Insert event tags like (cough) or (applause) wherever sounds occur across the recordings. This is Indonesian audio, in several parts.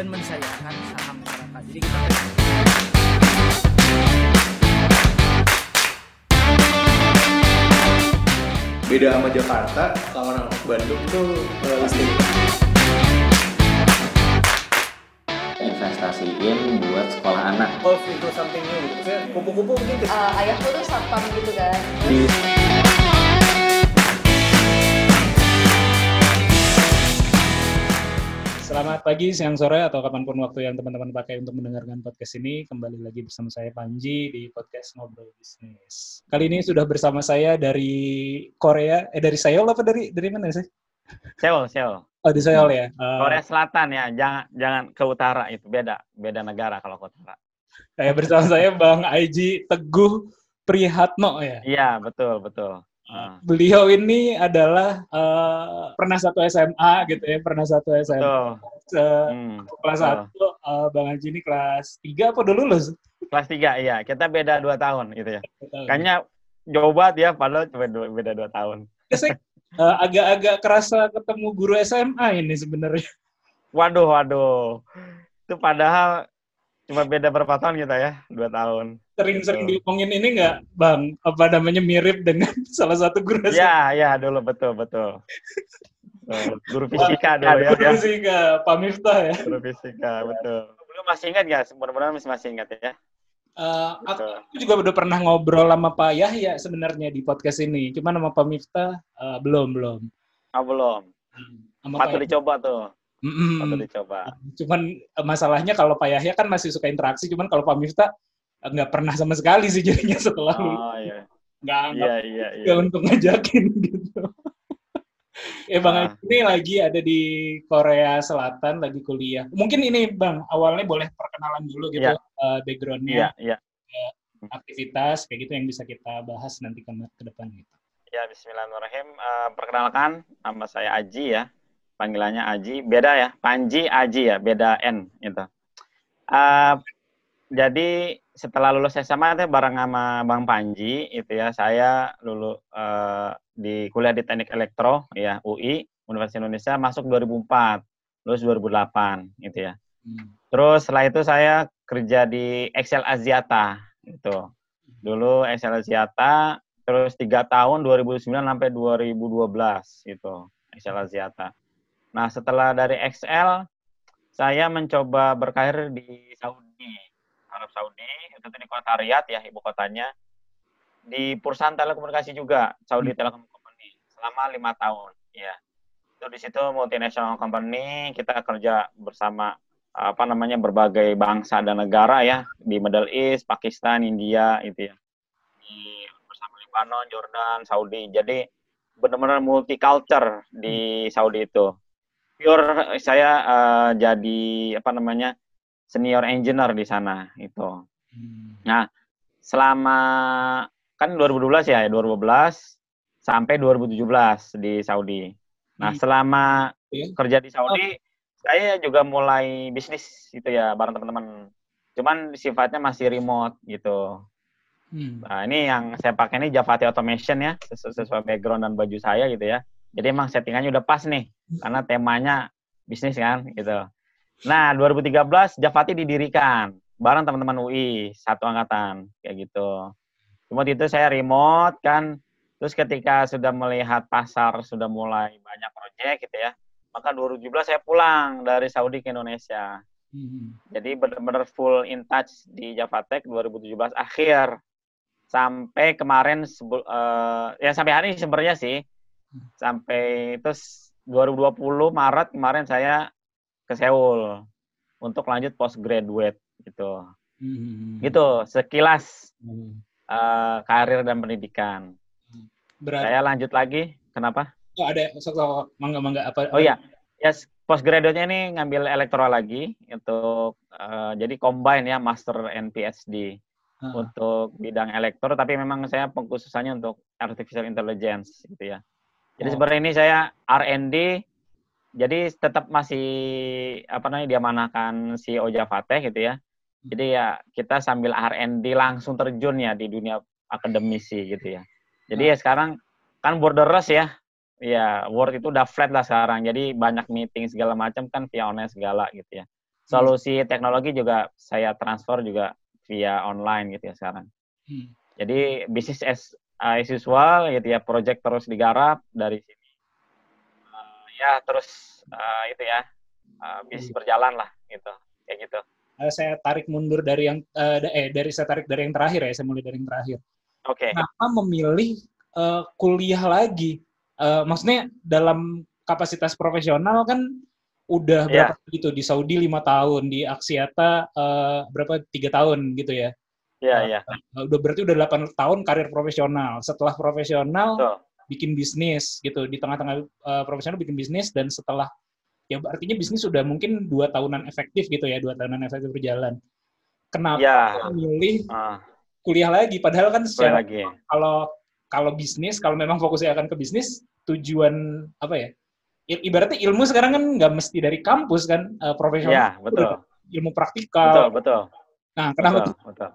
dan mensayangkan saham masyarakat. Jadi kita beda sama Jakarta kalau orang Bandung tuh uh, listrik investasiin buat sekolah anak. Golf itu something new. Gitu kupu-kupu mungkin ke- Eh, ayahku tuh satpam gitu kan di Selamat pagi, siang, sore, atau kapan pun waktu yang teman-teman pakai untuk mendengarkan podcast ini. Kembali lagi bersama saya Panji di podcast Ngobrol Bisnis. Kali ini sudah bersama saya dari Korea, eh dari Seoul apa dari dari mana sih? Seoul, Seoul. Oh di Seoul ya. Eh, Korea Selatan ya, jangan jangan ke utara itu beda, beda negara kalau ke utara. Kayak bersama saya Bang Aiji Teguh Prihatno ya. Iya, betul, betul. Ah, Beliau ini adalah eh, pernah satu SMA gitu ya, pernah satu SMA. betul. Se- Hmm, kelas satu, eh, Bang Aji ini kelas 3 apa udah lulus? Kelas 3, iya. Kita beda dua tahun gitu ya. Kayaknya jauh banget ya, padahal cuma dua- beda dua tahun. Saya eh, agak-agak kerasa ketemu guru SMA ini sebenarnya. Waduh, waduh. Itu padahal cuma beda berapa tahun kita ya? Dua tahun. Sering-sering Betul. diomongin ini nggak, Bang? Apa namanya mirip dengan (laughs) salah satu guru? Iya, iya dulu betul, betul. Betul. Guru fisika dulu ya. Guru fisika, Pak Miftah ya. Guru fisika, betul. Belum masih ingat ya? Mudah-mudahan masih masih ingat ya. Eh, aku, juga udah pernah ngobrol sama Pak Yahya sebenarnya di podcast ini. Cuman sama Pak Miftah eh, belum belum. Ah, belum. Sama Patut dicoba tuh. Mm-mm. Patut dicoba. Cuman eh, masalahnya kalau Pak Yahya kan masih suka interaksi, cuman kalau Pak Miftah eh, nggak pernah sama sekali sih jadinya (laughs) setelah. Oh iya. nggak nggak Iya, iya, iya. nggak untuk ngajakin (laughs) gitu. eh Bang Ah. Ini lagi ada di Korea Selatan lagi kuliah. Mungkin ini Bang awalnya boleh perkenalan dulu gitu Iya. eh, backgroundnya, Iya, iya. aktivitas kayak gitu yang bisa kita bahas nanti ke, ke depan gitu. Ya, Bismillahirrahmanirrahim. Eh, perkenalkan, nama saya Aji ya. Panggilannya Aji. Beda ya, Panji Aji ya, beda N gitu. Eh, jadi setelah lulus SMA teh bareng sama Bang Panji itu ya, saya lulus eh, di kuliah di Teknik Elektro ya, UI Universitas Indonesia masuk 2004, lulus 2008 gitu ya. Hmm. Terus setelah itu saya kerja di Excel Aziata gitu. Dulu Excel Aziata terus tiga tahun 2009 sampai 2012 gitu Excel Aziata. Nah setelah dari Excel saya mencoba berkarir di Saudi Arab Saudi itu di kota Riyadh ya ibu kotanya di perusahaan telekomunikasi juga Saudi Telecom Company selama lima tahun ya itu di situ multinational company kita kerja bersama apa namanya berbagai bangsa dan negara ya di Middle East, Pakistan, India itu ya. Di bersama Lebanon, Jordan, Saudi. Jadi benar-benar multicultural di Saudi itu. Pure saya eh, jadi apa namanya? senior engineer di sana itu. Hmm. Selama kan 2012 ya, 2012 sampai 2017 di Saudi. Nah, Hmm. selama Iya. kerja di Saudi, saya juga mulai bisnis gitu ya bareng teman-teman. Cuman sifatnya masih remote gitu. Hmm. Nah, ini yang saya pakai ini Javati Automation ya, sesu- sesuai background dan baju saya gitu ya. Jadi emang settingannya udah pas nih, karena temanya bisnis kan gitu. Nah, 2013 Javati didirikan bareng teman-teman UI, satu angkatan, kayak gitu. Cuma itu saya remote kan, terus ketika sudah melihat pasar sudah mulai banyak proyek gitu ya, maka 2017 saya pulang dari Saudi ke Indonesia. Hmm. Jadi benar-benar full in touch di Javatek 2017 akhir sampai kemarin sebu- eh, ya sampai hari ini sebenarnya sih sampai terus 2020 Maret kemarin saya ke Seoul untuk lanjut postgraduate gitu. Hmm. Gitu sekilas Hmm. eh, karir dan pendidikan. Berarti Saya lanjut lagi. Kenapa? oh, ada sok sok mangga mangga apa? Oh iya, ya postgraduate-nya ini ngambil elektro lagi untuk eh, jadi combine ya master and PhD. Ah. untuk bidang elektro, tapi memang saya pengkhususannya untuk artificial intelligence gitu ya. Jadi Oh. sebenarnya ini saya R&D, jadi tetap masih apa namanya diamanahkan CEO Javatech gitu ya. Jadi ya kita sambil R&D langsung terjun ya di dunia akademisi gitu ya. Jadi ya sekarang kan borderless ya, ya Word itu udah flat lah sekarang. Jadi banyak meeting segala macam kan via online segala gitu ya. Solusi teknologi juga saya transfer juga via online gitu ya sekarang. Hmm. Jadi bisnis as, as usual gitu ya, project terus digarap dari sini. Uh, ya terus uh, itu ya, uh, bisnis berjalan lah gitu, kayak gitu. Uh, saya tarik mundur dari yang uh, eh dari saya tarik dari yang terakhir ya, saya mulai dari yang terakhir. Oke. Okay. Kenapa memilih uh, kuliah lagi? Uh, maksudnya dalam kapasitas profesional kan udah berapa yeah. gitu di Saudi lima tahun, di Axiata uh, berapa tiga tahun gitu ya? Iya yeah, iya. Uh, udah berarti udah 8 tahun karir profesional. Setelah profesional Betul. bikin bisnis gitu di tengah-tengah uh, profesional bikin bisnis dan setelah ya artinya bisnis sudah mungkin dua tahunan efektif gitu ya dua tahunan efektif berjalan kenapa ya. memilih uh. kuliah lagi padahal kan secara lagi. kalau kalau bisnis kalau memang fokusnya akan ke bisnis tujuan apa ya ibaratnya ilmu sekarang kan nggak mesti dari kampus kan uh, profesional ya, betul. ilmu praktikal betul betul nah kenapa betul, betul.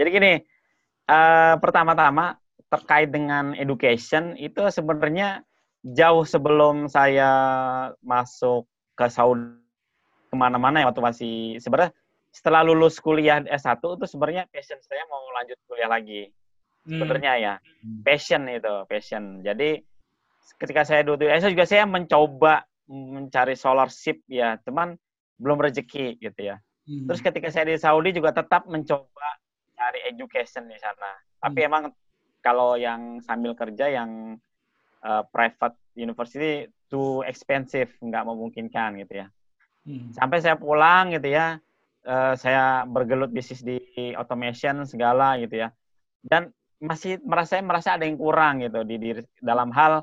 Jadi gini uh, pertama-tama terkait dengan education itu sebenarnya jauh sebelum saya masuk ke Saudi ke mana-mana ya waktu masih sebenarnya setelah lulus kuliah S1 itu sebenarnya passion saya mau lanjut kuliah lagi hmm. sebenarnya ya hmm. passion itu passion jadi ketika saya dulu saya juga saya mencoba mencari scholarship ya cuman belum rezeki gitu ya hmm. terus ketika saya di Saudi juga tetap mencoba cari education di sana tapi hmm. emang kalau yang sambil kerja yang uh, private university too expensive, nggak memungkinkan gitu ya. Hmm. Sampai saya pulang gitu ya, uh, saya bergelut bisnis di automation segala gitu ya, dan masih merasa merasa ada yang kurang gitu di diri dalam hal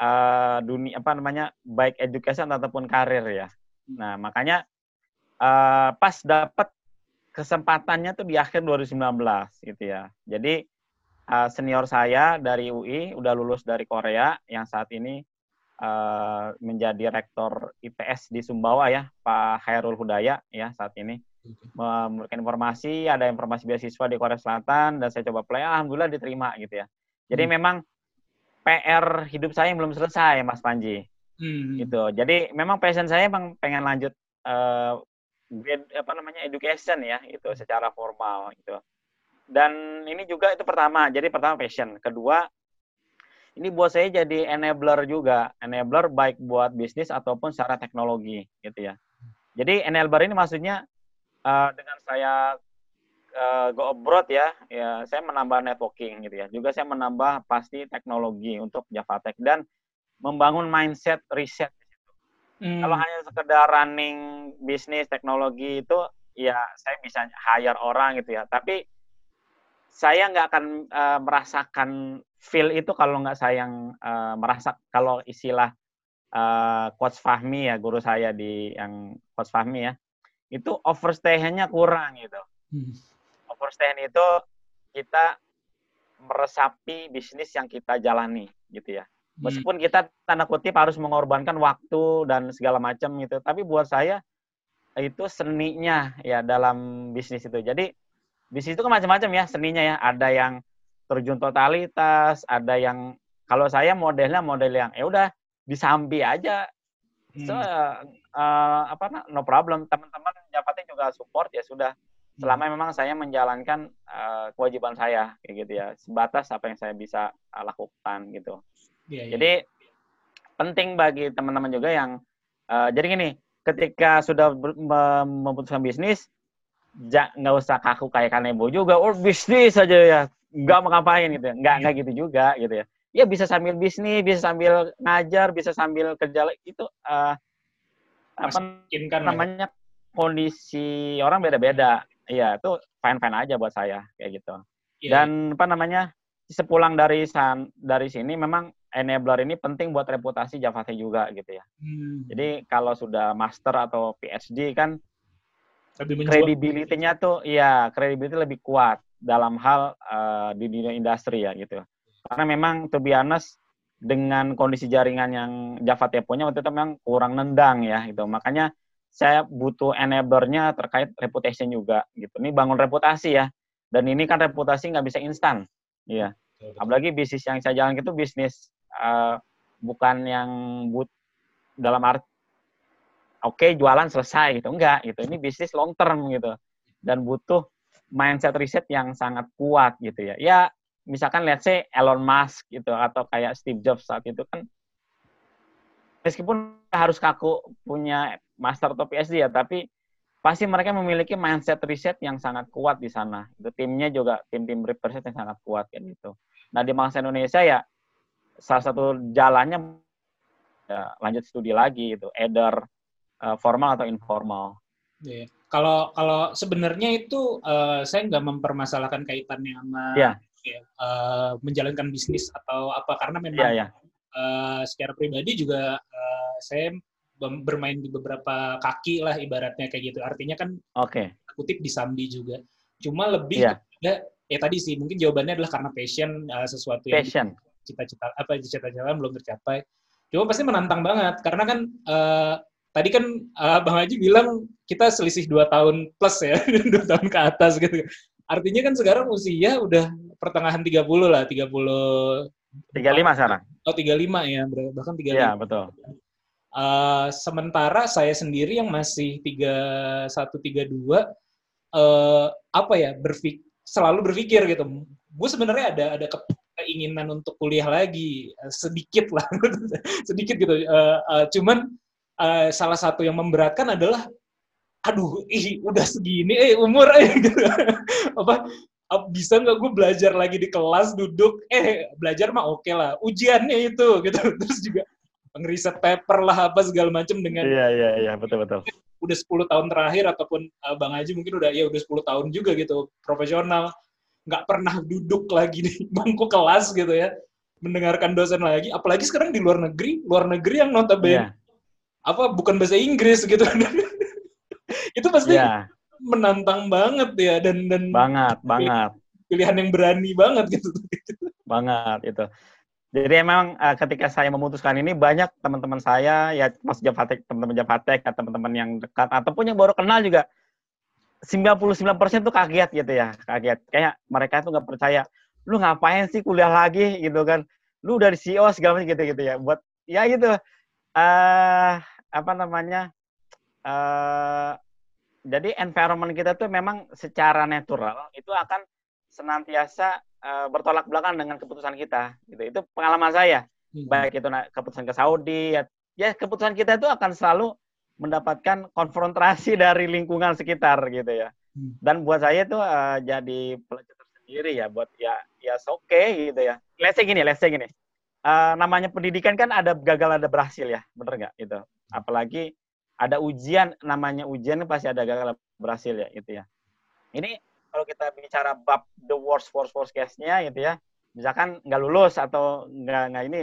uh, dunia apa namanya baik education ataupun karir ya. Hmm. Nah makanya uh, pas dapat kesempatannya tuh di akhir 2019 gitu ya. Jadi uh, senior saya dari UI udah lulus dari Korea yang saat ini uh, menjadi rektor IPS di Sumbawa ya Pak Hairul Hudaya ya saat ini memberikan informasi ada informasi beasiswa di Korea Selatan dan saya coba play alhamdulillah diterima gitu ya jadi hmm. memang PR hidup saya belum selesai Mas Panji hmm. gitu jadi memang passion saya memang pengen lanjut uh, grade, apa namanya education ya itu secara formal gitu. Dan ini juga itu pertama jadi pertama passion. Kedua ini buat saya jadi enabler juga. Enabler baik buat bisnis ataupun secara teknologi gitu ya. Jadi enabler ini maksudnya uh, dengan saya uh, go abroad ya ya saya menambah networking gitu ya. Juga saya menambah pasti teknologi untuk Javatech dan membangun mindset riset hmm. kalau hanya sekedar running bisnis teknologi itu ya saya bisa hire orang gitu ya tapi saya nggak akan uh, merasakan feel itu kalau nggak saya yang uh, merasa kalau istilah uh, coach Fahmi ya guru saya di yang coach Fahmi ya itu overstay-nya kurang gitu. Hmm. Overstay itu kita meresapi bisnis yang kita jalani gitu ya. Hmm. Meskipun kita tanda kutip harus mengorbankan waktu dan segala macam gitu, tapi buat saya itu seninya ya dalam bisnis itu. Jadi bisnis itu kan macam-macam ya seninya ya. Ada yang terjun totalitas, ada yang kalau saya modelnya model yang ya udah disambi aja. Hmm. So, uh, apa no problem. Teman-teman Japati juga support ya sudah. Hmm. Selama memang saya menjalankan uh, kewajiban saya kayak gitu ya, sebatas apa yang saya bisa uh, lakukan gitu. Yeah, yeah. Jadi penting bagi teman-teman juga yang uh, jadi gini, ketika sudah memutuskan bisnis, nggak usah kaku kayak kanebo juga oh bisnis aja ya nggak mau ngapain gitu ya nggak nggak gitu juga gitu ya ya bisa sambil bisnis bisa sambil ngajar bisa sambil kerja itu uh, apa kan namanya ya. kondisi orang beda-beda iya itu fine fine aja buat saya kayak gitu yeah. dan apa namanya sepulang dari san dari sini memang enabler ini penting buat reputasi Java juga gitu ya hmm. jadi kalau sudah master atau PhD kan kredibilitinya tuh ya kredibiliti lebih kuat dalam hal uh, di dunia industri ya gitu. Karena memang to be honest dengan kondisi jaringan yang Java punya waktu itu memang kurang nendang ya gitu. Makanya saya butuh enablernya terkait reputation juga gitu. Ini bangun reputasi ya. Dan ini kan reputasi nggak bisa instan. Iya. Apalagi bisnis yang saya jalan itu bisnis uh, bukan yang but dalam art oke jualan selesai gitu. Enggak gitu. Ini bisnis long term gitu. Dan butuh mindset riset yang sangat kuat gitu ya. Ya misalkan let's say Elon Musk gitu atau kayak Steve Jobs saat itu kan meskipun harus kaku punya master atau PhD ya, tapi pasti mereka memiliki mindset riset yang sangat kuat di sana. Itu timnya juga tim-tim riset yang sangat kuat kayak gitu. Nah di bangsa Indonesia ya salah satu jalannya ya, lanjut studi lagi gitu, either uh, formal atau informal. Iya. Kalau kalau sebenarnya itu uh, saya nggak mempermasalahkan kaitannya sama Iya. ya, uh, menjalankan bisnis atau apa karena memang Iya, iya. uh, secara pribadi juga uh, saya bermain di beberapa kaki lah ibaratnya kayak gitu. Artinya kan Oke. kutip di Sambi juga. Cuma lebih Iya. kepada ya tadi sih mungkin jawabannya adalah karena passion uh, sesuatu yang Passion. Cita-cita apa cita-cita belum tercapai. Cuma pasti menantang banget karena kan eh, tadi kan eh, Bang Haji bilang kita selisih dua tahun plus ya, (laughs) dua tahun ke atas gitu. Artinya kan sekarang usia udah pertengahan 30 lah, 30 35 sekarang. oh 35 ya, bahkan 35. Iya, betul. Eh, sementara saya sendiri yang masih 31 32 eh apa ya berfik selalu berpikir gitu. Gue sebenarnya ada ada ke- keinginan untuk kuliah lagi eh, sedikit lah (laughs) sedikit gitu. Eh, eh, cuman eh, salah satu yang memberatkan adalah aduh ih udah segini eh umur eh (laughs) gitu. apa ap- bisa nggak gue belajar lagi di kelas duduk eh belajar mah oke lah ujiannya itu gitu (laughs) terus juga ngeriset paper lah apa segala macam dengan Iya, iya, iya, betul, betul. udah 10 tahun terakhir ataupun uh, Bang Haji mungkin udah ya udah 10 tahun juga gitu profesional nggak pernah duduk lagi di (laughs) bangku kelas gitu ya mendengarkan dosen lagi. Apalagi sekarang di luar negeri luar negeri yang notabene Iya, apa bukan bahasa Inggris gitu. (laughs) Itu pasti iya, menantang banget ya dan dan banget, banget. pilihan yang berani banget gitu. (laughs) Banget itu. Jadi emang eh, ketika saya memutuskan ini banyak teman-teman saya ya Mas Japatek, teman-teman Japatek, atau teman-teman yang dekat ataupun yang baru kenal juga 99% tuh kaget gitu ya, kaget. Kayak mereka tuh nggak percaya, lu ngapain sih kuliah lagi gitu kan? Lu udah di CEO segala macam gitu-gitu ya. Buat ya gitu. eh apa namanya? eh jadi environment kita tuh memang secara natural itu akan senantiasa eh, bertolak belakang dengan keputusan kita gitu itu pengalaman saya baik itu keputusan ke Saudi ya, ya keputusan kita itu akan selalu mendapatkan konfrontasi dari lingkungan sekitar gitu ya. Hmm. dan buat saya itu eh, jadi pelajar tersendiri ya buat ya ya oke okay, gitu ya. Let's say gini let's say gini. Eh, namanya pendidikan kan ada gagal ada berhasil ya bener nggak? Gitu. Apalagi ada ujian namanya ujian pasti ada gagal berhasil ya gitu ya. Ini kalau kita bicara bab the worst worst worst case-nya gitu ya misalkan nggak lulus atau nggak nggak ini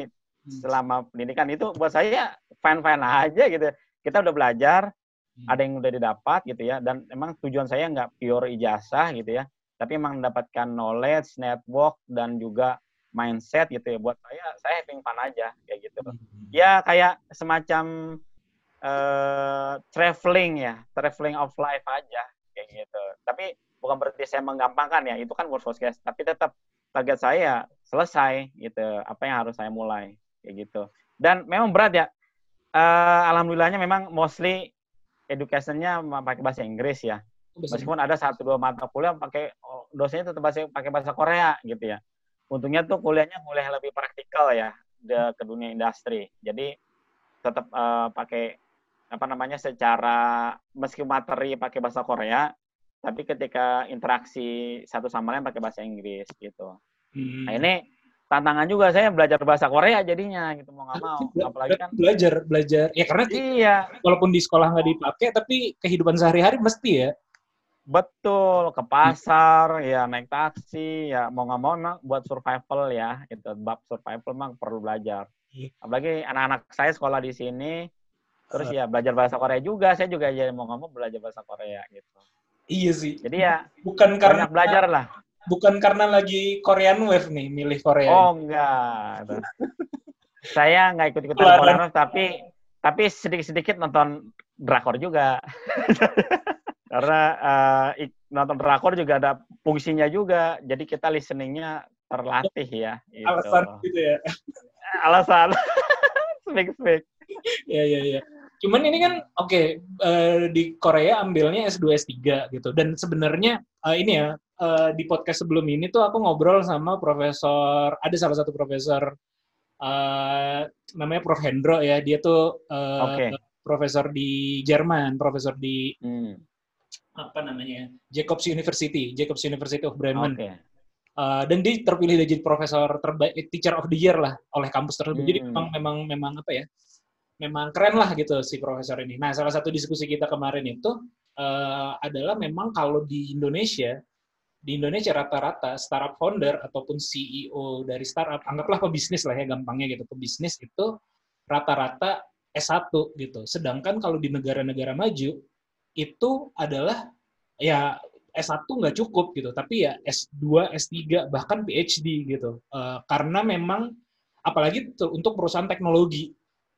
selama pendidikan itu buat saya fine fine aja gitu kita udah belajar ada yang udah didapat gitu ya dan emang tujuan saya nggak pure ijazah gitu ya tapi emang mendapatkan knowledge network dan juga mindset gitu ya buat saya saya having fun aja kayak gitu. Ya kayak semacam eh traveling ya traveling of life aja kayak gitu. Tapi bukan berarti saya menggampangkan ya itu kan worst case tapi tetap target saya selesai gitu apa yang harus saya mulai kayak gitu. Dan memang berat ya Eh alhamdulillahnya memang mostly educationnya pakai bahasa Inggris ya. Meskipun ada satu dua mata kuliah pakai oh, dosennya tetap bahasa pakai bahasa Korea gitu ya. Untungnya tuh kuliahnya kuliah lebih praktikal ya de, ke dunia industri. Jadi tetap eh, pakai apa namanya secara meski materi pakai bahasa Korea tapi ketika interaksi satu sama lain pakai bahasa Inggris gitu. Hmm. nah ini tantangan juga saya belajar bahasa Korea jadinya gitu mau nggak mau apalagi kan belajar belajar ya karena iya walaupun di sekolah nggak dipakai tapi kehidupan sehari-hari mesti ya Betul, ke pasar, ya naik taksi, ya mau nggak mau emang buat survival ya, itu bab survival memang perlu belajar. Iya. Apalagi anak-anak saya sekolah di sini, terus ya belajar bahasa Korea juga, saya juga ya mau nggak mau belajar bahasa Korea gitu. iya sih Jadi ya bukan karena belajar lah. Bukan karena lagi Korean Wave nih milih Korea Oh enggak. (laughs) saya nggak ikut-ikutan Keluaran. Korean Wave, tapi tapi sedikit-sedikit nonton drakor juga. (laughs) Karena ik- nonton drakor juga ada fungsinya juga, jadi kita listeningnya terlatih ya. Gitu. alasan gitu ya (laughs) alasan speak speak ya ya ya Cuman ini kan oke eh, di Korea ambilnya S2 S3 gitu dan sebenarnya eh, ini ya eh, di podcast sebelum ini tuh aku ngobrol sama profesor ada salah satu profesor eh, namanya Prof Hendro ya dia tuh eh, Oke. profesor di Jerman profesor di Hmm, apa namanya Jacobs University Jacobs University of Bremen Oke. Uh, dan dia terpilih jadi profesor terbaik teacher of the year lah oleh kampus tersebut. Jadi Hmm. memang memang memang apa ya? Memang keren lah gitu si profesor ini. Nah, salah satu diskusi kita kemarin itu uh, adalah memang kalau di Indonesia di Indonesia rata-rata startup founder ataupun CEO dari startup, anggaplah pebisnis lah ya gampangnya gitu, pebisnis itu rata-rata S1 gitu. Sedangkan kalau di negara-negara maju itu adalah ya S1 nggak cukup gitu, tapi ya S2, S3, bahkan PhD gitu. Eh, karena memang apalagi untuk perusahaan teknologi.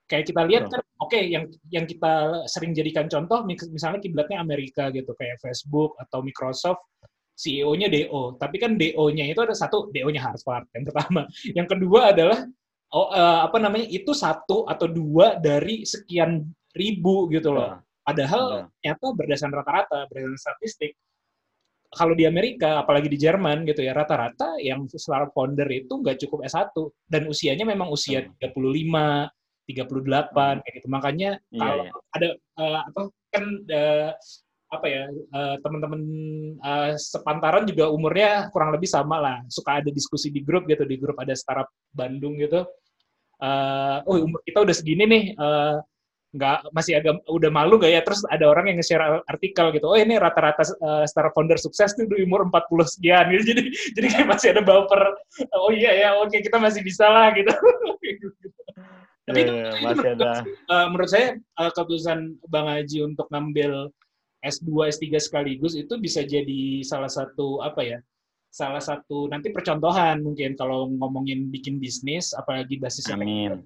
Kayak kita lihat kan, oke yang yang kita sering jadikan contoh mis- misalnya kiblatnya Amerika gitu, kayak Facebook atau Microsoft CEO-nya DO, tapi kan DO-nya itu ada satu DO-nya Harvard yang pertama. Yang kedua adalah oh, eh, apa namanya itu satu atau dua dari sekian ribu gitu loh. Padahal ternyata berdasarkan rata-rata, berdasarkan statistik, kalau di Amerika, apalagi di Jerman gitu ya, rata-rata yang startup founder itu nggak cukup S1 dan usianya memang usia 35, 38 kayak gitu. Makanya Iya, kalau iya. ada eh, apa kan eh, apa ya eh, teman-teman eh, sepantaran juga umurnya kurang lebih sama lah. Suka ada diskusi di grup gitu, di grup ada startup Bandung gitu. Eh, oh umur kita udah segini nih, nggak masih agak udah malu gak ya terus ada orang yang nge-share artikel gitu oh ini rata-rata uh, startup founder sukses tuh di umur 40 sekian gitu (laughs) jadi jadi kayak masih ada baper oh iya ya oke kita masih bisa lah gitu tapi itu, Iya, itu masih menurut, ada. uh, menurut saya uh, keputusan Bang Haji untuk ngambil S2 S3 sekaligus itu bisa jadi salah satu apa ya salah satu nanti percontohan mungkin kalau ngomongin bikin bisnis apalagi basisnya Amin.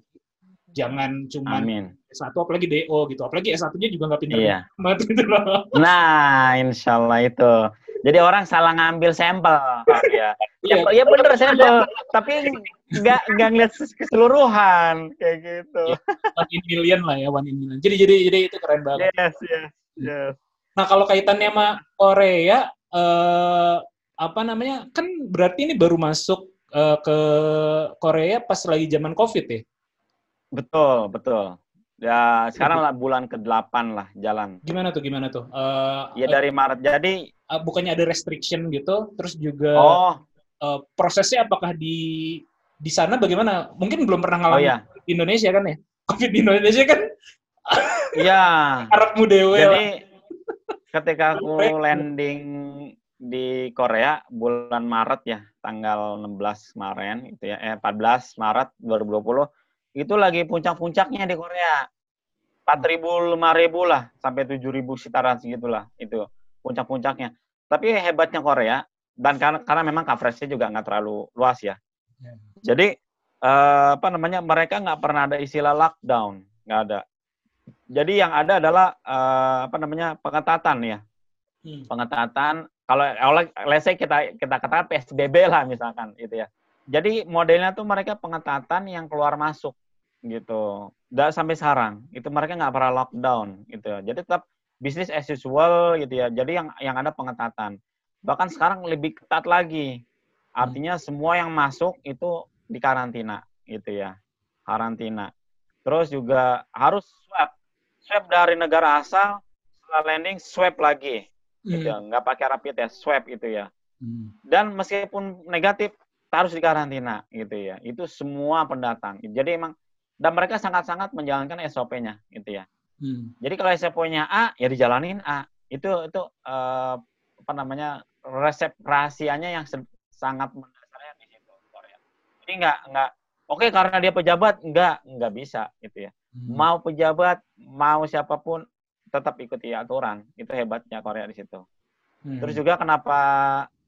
jangan cuma Amin. S1 apalagi DO gitu. Apalagi S1-nya juga nggak pinter Iya. (laughs) banget gitu loh. Nah, insya Allah itu. Jadi orang salah ngambil sampel. ya. Iya, Sampel, ya bener sampel. Tapi nggak nggak ngeliat keseluruhan kayak gitu. one in million lah ya, one in million. Jadi jadi jadi itu keren banget. Yes, yes, yes. Nah, kalau kaitannya sama Korea eh apa namanya? Kan berarti ini baru masuk eh, ke Korea pas lagi zaman Covid ya. Betul, betul. Ya sekarang lah bulan ke-8 lah jalan. Gimana tuh? Gimana tuh? Eh, Ya dari Maret. Jadi, eh, bukannya ada restriction gitu, terus juga oh, eh, prosesnya apakah di di sana bagaimana? Mungkin belum pernah oh ngalamin ya, di Indonesia kan ya? (laughs) Covid di Indonesia kan iya. (laughs) Arabmu dewe lah. Ketika aku landing di Korea bulan Maret ya, tanggal 16 kemarin gitu ya, eh 14 Maret 2020 itu lagi puncak-puncaknya di Korea. 4.000, 5.000 lah sampai 7.000 sekitaran segitulah itu puncak-puncaknya. Tapi hebatnya Korea dan karena karena memang coverage-nya juga nggak terlalu luas ya. Ya. Jadi eh, apa namanya mereka nggak pernah ada istilah lockdown, nggak ada. Jadi yang ada adalah eh, apa namanya pengetatan ya, Hmm. pengetatan. Kalau oleh let's say kita kita katakan PSBB lah misalkan gitu ya. Jadi modelnya tuh mereka pengetatan yang keluar masuk gitu. Dan sampai sekarang itu mereka nggak pernah lockdown gitu. Jadi tetap bisnis as usual gitu ya. Jadi yang yang ada pengetatan. Bahkan sekarang lebih ketat lagi. Artinya semua yang masuk itu di karantina gitu ya. Karantina. Terus juga harus swab. Swab dari negara asal, setelah landing swab lagi gitu ya. nggak pakai rapid test, swab itu ya. Hmm. Dan meskipun negatif harus dikarantina gitu ya. Itu semua pendatang. Jadi emang dan mereka sangat-sangat menjalankan SOP-nya gitu ya. Hmm. Jadi kalau SOP-nya A ya dijalanin A. Itu itu eh, apa namanya resep rahasianya yang sangat mendasarnya di situ Korea. Jadi nggak nggak oke karena dia pejabat nggak nggak bisa gitu ya. Hmm. Mau pejabat mau siapa pun tetap ikuti aturan. Itu hebatnya Korea di situ. Hmm. Terus juga kenapa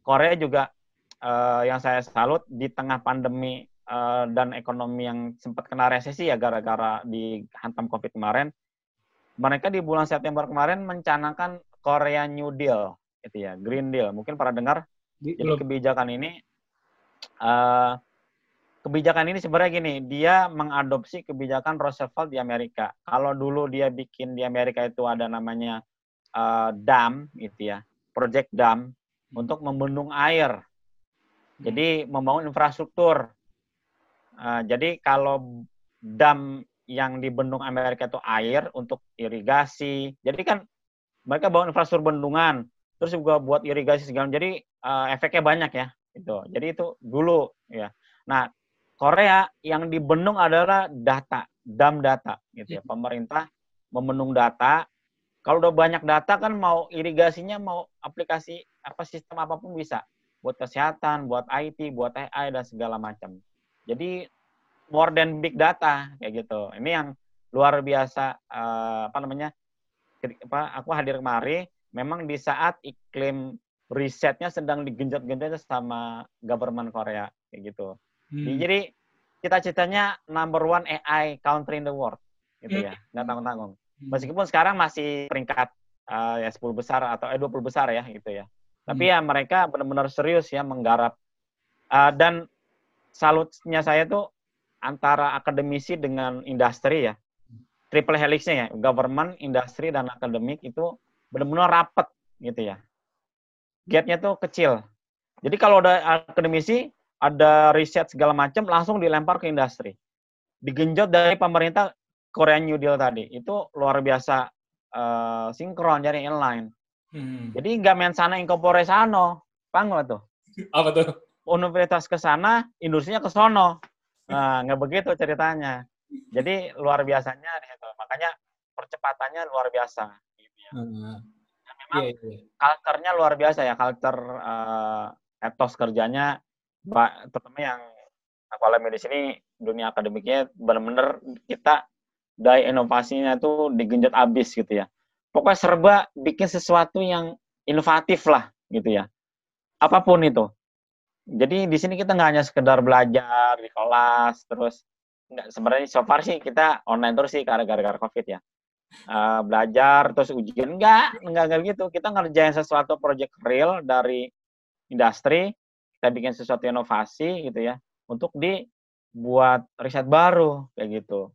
Korea juga eh, yang saya salut di tengah pandemi eh, dan ekonomi yang sempat kena resesi ya gara-gara dihantam Covid kemarin, mereka di bulan September kemarin mencanangkan Korea New Deal, gitu ya, Green Deal. Mungkin para dengar, Di- jadi belum. kebijakan ini eh, kebijakan ini sebenarnya gini, dia mengadopsi kebijakan Roosevelt di Amerika. Kalau dulu dia bikin di Amerika itu ada namanya uh, dam gitu ya, project dam untuk membendung air. Jadi membangun infrastruktur. Uh, jadi kalau dam yang di bendung Amerika itu air untuk irigasi. Jadi kan mereka bangun infrastruktur bendungan, terus juga buat irigasi segala. Jadi uh, efeknya banyak ya. Itu. Jadi itu dulu ya. Nah, Korea yang dibendung adalah data, dam data gitu ya. Pemerintah membendung data. Kalau udah banyak data kan mau irigasinya mau aplikasi apa sistem apa pun bisa. Buat kesehatan, buat IT, buat AI dan segala macam. Jadi more than big data kayak gitu. Ini yang luar biasa uh, apa namanya? apa aku hadir kemari memang di saat iklim risetnya sedang digenjot-genjot sama government Korea kayak gitu. Hmm. Jadi cita-citanya number one AI country in the world, gitu ya, nggak hmm. tanggung-tanggung. Hmm. Meskipun sekarang masih peringkat uh, ya 10 besar atau eh 20 besar ya, gitu ya. Tapi hmm. ya mereka benar-benar serius ya menggarap. Uh, dan salutnya saya tuh antara akademisi dengan industri ya. Triple helixnya ya, government, industri, dan akademik itu benar-benar rapet gitu ya. Gapnya tuh kecil. Jadi kalau ada akademisi, ada riset segala macam langsung dilempar ke industri. Digenjot dari pemerintah Korea New Deal tadi. Itu luar biasa uh, sinkron jadi inline. Hmm. Jadi nggak main sana incorpore sano. Paham tuh? Apa tuh? Universitas ke sana, industrinya ke sono. Nah, nggak begitu ceritanya. Jadi luar biasanya di situ. Makanya percepatannya luar biasa. Gitu ya. Hmm. Ya, memang yeah, yeah. culture-nya luar biasa ya, culture uh, etos kerjanya Pak, terutama yang aku alami di sini dunia akademiknya benar-benar kita daya inovasinya itu digenjot abis gitu ya. Pokoknya serba bikin sesuatu yang inovatif lah gitu ya. Apa pun itu. Jadi di sini kita nggak hanya sekedar belajar di kelas terus nggak sebenarnya so far sih kita online terus sih karena gara-gara covid ya. Uh, belajar terus ujian enggak enggak enggak gitu kita ngerjain sesuatu project real dari industri kita bikin sesuatu inovasi gitu ya untuk dibuat riset baru kayak gitu.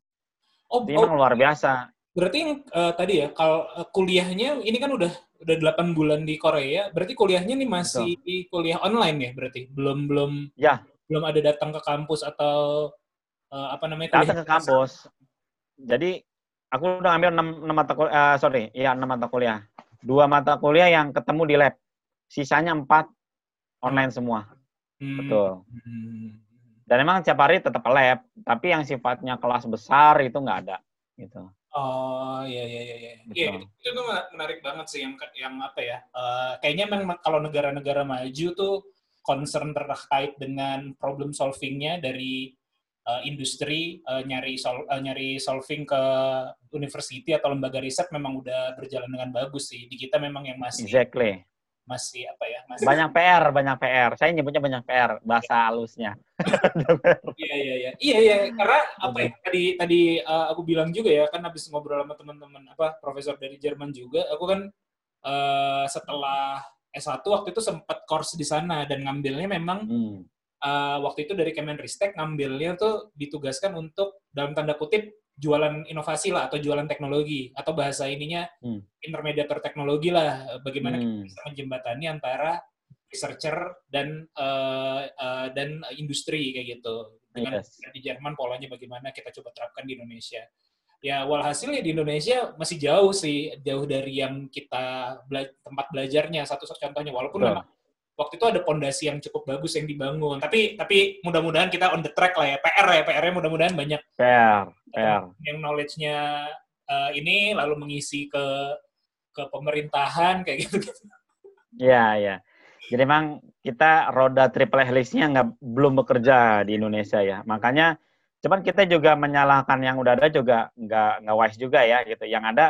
Oh, Itu oh, luar biasa. Berarti yang uh, tadi ya kalau uh, kuliahnya ini kan udah udah 8 bulan di Korea, berarti kuliahnya nih masih Betul. kuliah online ya berarti? Belum belum ya. belum ada datang ke kampus atau uh, apa namanya datang ke kampus. Jadi aku udah ngambil 6, 6 mata kuliah, uh, sorry, iya 6 mata kuliah. Dua mata kuliah yang ketemu di lab. Sisanya 4 online semua. Hmm. Betul. Dan emang tiap hari tetap lab, tapi yang sifatnya kelas besar itu nggak ada, gitu. Oh iya iya iya iya. Iya itu, itu menarik banget sih yang yang apa ya? Uh, kayaknya memang kalau negara-negara maju tuh concern terkait dengan problem solvingnya dari uh, industri uh, nyari sol uh, nyari solving ke university atau lembaga riset memang udah berjalan dengan bagus sih. Di kita memang yang masih exactly masih apa ya masih banyak PR banyak PR saya nyebutnya banyak PR bahasa halusnya. (laughs) Iya iya iya. Iya iya. Karena apa ya tadi tadi uh, aku bilang juga ya kan habis ngobrol sama teman-teman apa profesor dari Jerman juga aku kan uh, setelah S1 waktu itu sempat course di sana dan ngambilnya memang hmm. uh, waktu itu dari Kemenristek ngambilnya tuh ditugaskan untuk dalam tanda kutip jualan inovasi lah atau jualan teknologi atau bahasa ininya hmm. intermediator teknologi lah bagaimana hmm. kita bisa menjembatani antara researcher dan uh, uh, dan industri kayak gitu dengan yes. di Jerman polanya bagaimana kita coba terapkan di Indonesia ya walhasil ya di Indonesia masih jauh sih jauh dari yang kita bela tempat belajarnya satu contohnya walaupun memang waktu itu ada pondasi yang cukup bagus yang dibangun. Tapi tapi mudah-mudahan kita on the track lah ya. PR ya, PR-nya mudah-mudahan banyak. PR, PR. Yang knowledge-nya uh, ini lalu mengisi ke ke pemerintahan kayak gitu. Iya, iya. Jadi memang kita roda triple helix-nya nggak belum bekerja di Indonesia ya. Makanya cuman kita juga menyalahkan yang udah ada juga nggak nggak wise juga ya gitu. Yang ada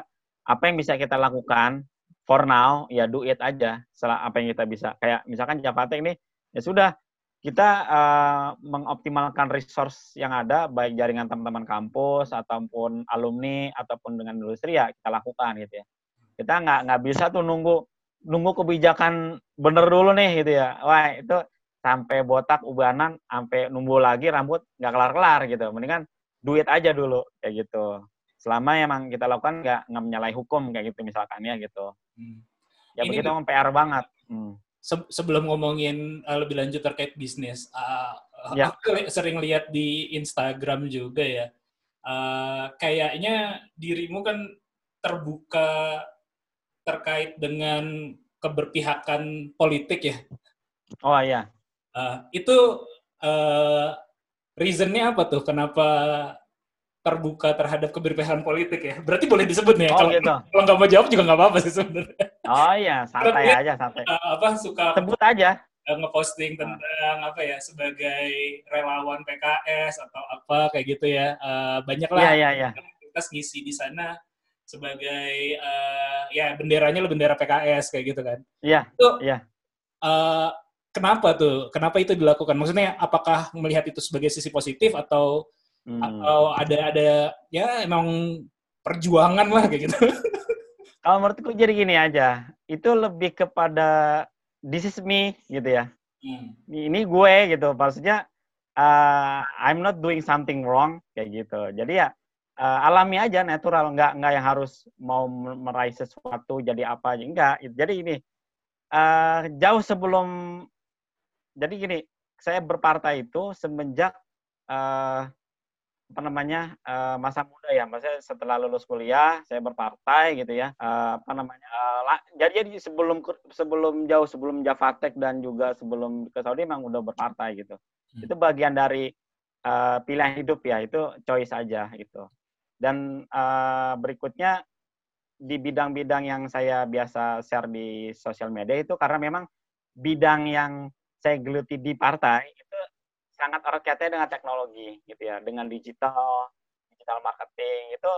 apa yang bisa kita lakukan for now ya do it aja setelah apa yang kita bisa. Kayak misalkan Javate ini ya sudah kita uh, mengoptimalkan resource yang ada baik jaringan teman-teman kampus ataupun alumni ataupun dengan industri ya kita lakukan gitu ya. Kita nggak nggak bisa tuh nunggu nunggu kebijakan bener dulu nih gitu ya. Wah itu sampai botak ubanan sampai numbuh lagi rambut nggak kelar-kelar gitu. Mendingan duit aja dulu kayak gitu. Selama emang kita lakukan nggak nggak menyalahi hukum kayak gitu misalkan ya gitu Hmm. ya Ini begitu di- emang PR banget Hmm. Se- sebelum ngomongin uh, lebih lanjut terkait bisnis, uh, Ya. (laughs) aku li- sering lihat di Instagram juga ya. Uh, kayaknya dirimu kan terbuka terkait dengan keberpihakan politik ya. oh iya Uh, itu uh, reasonnya apa tuh? Kenapa terbuka terhadap keberpihakan politik ya? Berarti boleh disebut nih ya. oh kalau gitu kalau nggak mau jawab juga nggak apa-apa sih sebenarnya. oh iya santai aja santai Uh, apa suka sebut aja uh, ngeposting tentang apa ya sebagai relawan PKS atau apa kayak gitu ya Uh, banyak iya lah iya iya kita ngisi di sana sebagai uh, ya benderanya lo bendera PKS kayak gitu kan iya itu iya. uh, kenapa tuh kenapa itu dilakukan maksudnya apakah melihat itu sebagai sisi positif atau Hmm. atau ada ada ya emang perjuangan lah kayak gitu (laughs) Kalau menurutku jadi gini aja, itu lebih kepada this is me gitu ya. Hmm. Ini gue gitu, maksudnya uh, I'm not doing something wrong kayak gitu. Jadi ya uh, alami aja, natural, nggak nggak yang harus mau meraih sesuatu jadi apa aja, enggak. Jadi ini uh, jauh sebelum, jadi gini, saya berpartai itu semenjak uh, apa namanya uh, masa muda ya, maksudnya setelah lulus kuliah saya berpartai gitu ya, uh, apa namanya, uh, jadi jadi sebelum sebelum jauh sebelum Javatek dan juga sebelum ke Saudi memang udah berpartai gitu, Hmm. itu bagian dari uh, pilihan hidup ya, itu choice aja gitu. Dan uh, berikutnya di bidang-bidang yang saya biasa share di sosial media itu karena memang bidang yang saya geluti di partai sangat erat kaitannya dengan teknologi gitu ya, dengan digital, digital marketing itu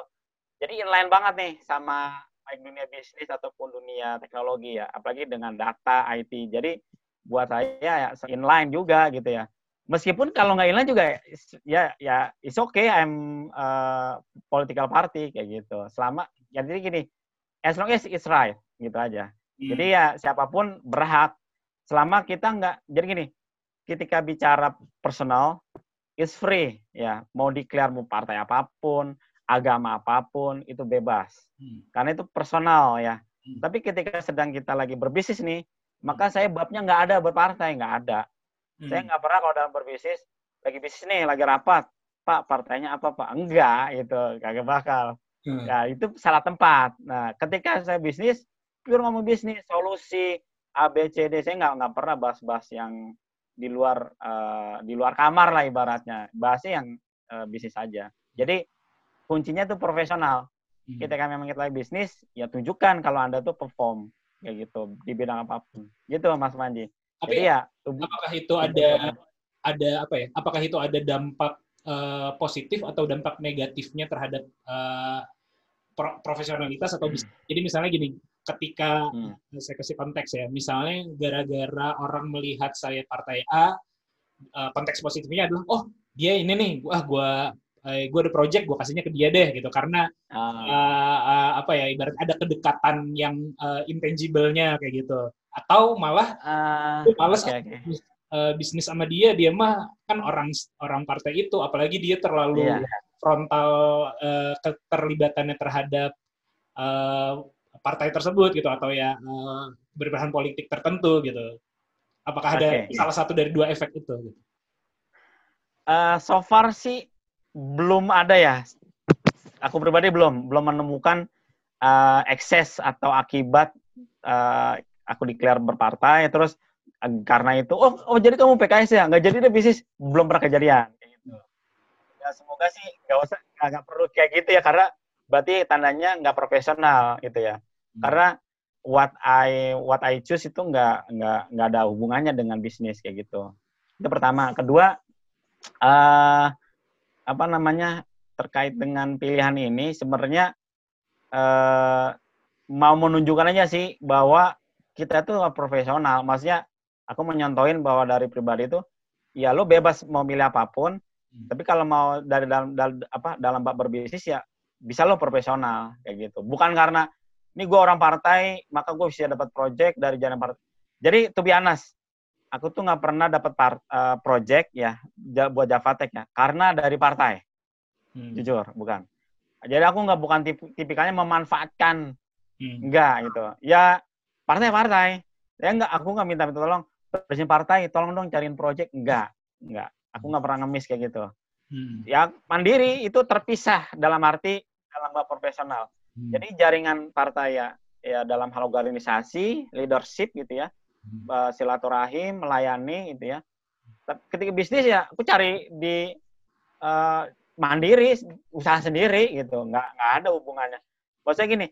jadi inline banget nih sama baik dunia bisnis ataupun dunia teknologi ya, apalagi dengan data IT. Jadi buat saya ya inline juga gitu ya. Meskipun kalau nggak inline juga ya ya it's okay I'm uh, political party kayak gitu. Selama ya jadi gini, as long as it's right gitu aja. Jadi ya siapa pun berhak selama kita nggak jadi gini, ketika bicara personal is free ya, mau declare mau partai apa pun, agama apa pun itu bebas. Hmm. Karena itu personal ya. Hmm. Tapi ketika sedang kita lagi berbisnis nih, maka saya babnya nggak ada berpartai, nggak ada. Hmm. Saya nggak pernah kalau dalam berbisnis lagi bisnis nih, lagi rapat, Pak partainya apa Pak? Enggak, itu kagak bakal. Hmm. Nah, itu salah tempat. Nah, ketika saya bisnis, pure ngomong bisnis, solusi A, B, C, D, saya nggak nggak pernah bahas-bahas yang di luar eh, di luar kamar lah ibaratnya. Bahasnya yang eh, bisnis saja. Jadi kuncinya tuh profesional. Hmm. Ketika memang kita lagi bisnis, ya tunjukkan kalau anda tuh perform kayak gitu di bidang apa pun. Gitu Mas Manji. Tapi Jadi ya apakah itu ada ada apa ya? Apakah itu ada dampak eh, positif atau dampak negatifnya terhadap pro- profesionalitas atau bis- jadi misalnya gini, ketika Hmm. saya kasih konteks ya, misalnya gara-gara orang melihat saya partai A, eh, konteks positifnya adalah oh dia ini nih, wah gua eh, gua ada project, gua kasihnya ke dia deh gitu karena Ah, eh, eh, apa ya ibarat ada kedekatan yang eh, intangible-nya kayak gitu. Atau malah ah, Aku males oke, oke. eh, bisnis sama dia, dia mah kan orang orang partai itu, apalagi dia terlalu Iya. frontal eh, keterlibatannya terhadap eh, partai tersebut gitu atau ya eh, berbahan politik tertentu gitu. Apakah ada Oke. salah satu dari dua efek itu? Gitu? Eh, so far sih belum ada ya. Aku pribadi belum belum menemukan eh, ekses atau akibat eh, aku declare berpartai terus eh, karena itu oh oh jadi kamu PKS ya nggak jadi deh bisnis belum pernah kejadian gitu. Ya semoga sih nggak usah nggak nggak perlu kayak gitu ya karena berarti tandanya nggak profesional gitu ya. Karena what I what I choose itu nggak nggak nggak ada hubungannya dengan bisnis kayak gitu. Itu pertama. Kedua eh apa namanya terkait dengan pilihan ini sebenarnya eh mau menunjukkan aja sih bahwa kita tuh profesional. Maksudnya aku menyontohin bahwa dari pribadi itu ya lo bebas mau milih apa pun, Hmm. tapi kalau mau dari dalam, dalam apa dalam bab berbisnis ya bisa lo profesional kayak gitu. Bukan karena ini gue orang partai maka gue bisa dapat project dari jalan partai. Jadi to be honest, aku tuh nggak pernah dapat eh, project ya buat Javatech ya, karena dari partai. Hmm. Jujur, bukan. Jadi aku nggak bukan tip- tipikalnya memanfaatkan Hmm. Enggak gitu. Ya partai-partai. Ya enggak, aku nggak minta minta tolong. Presiden partai, tolong dong cariin project. Enggak, enggak. Aku nggak pernah ngemis kayak gitu. Hmm. Ya mandiri itu terpisah dalam arti dalam hal profesional. Hmm. Jadi jaringan partai ya, ya dalam hal organisasi, leadership gitu ya, Hmm. silaturahim, melayani gitu ya. Tapi ketika bisnis ya, aku cari di eh, mandiri, usaha sendiri gitu, nggak nggak ada hubungannya. Maksudnya gini,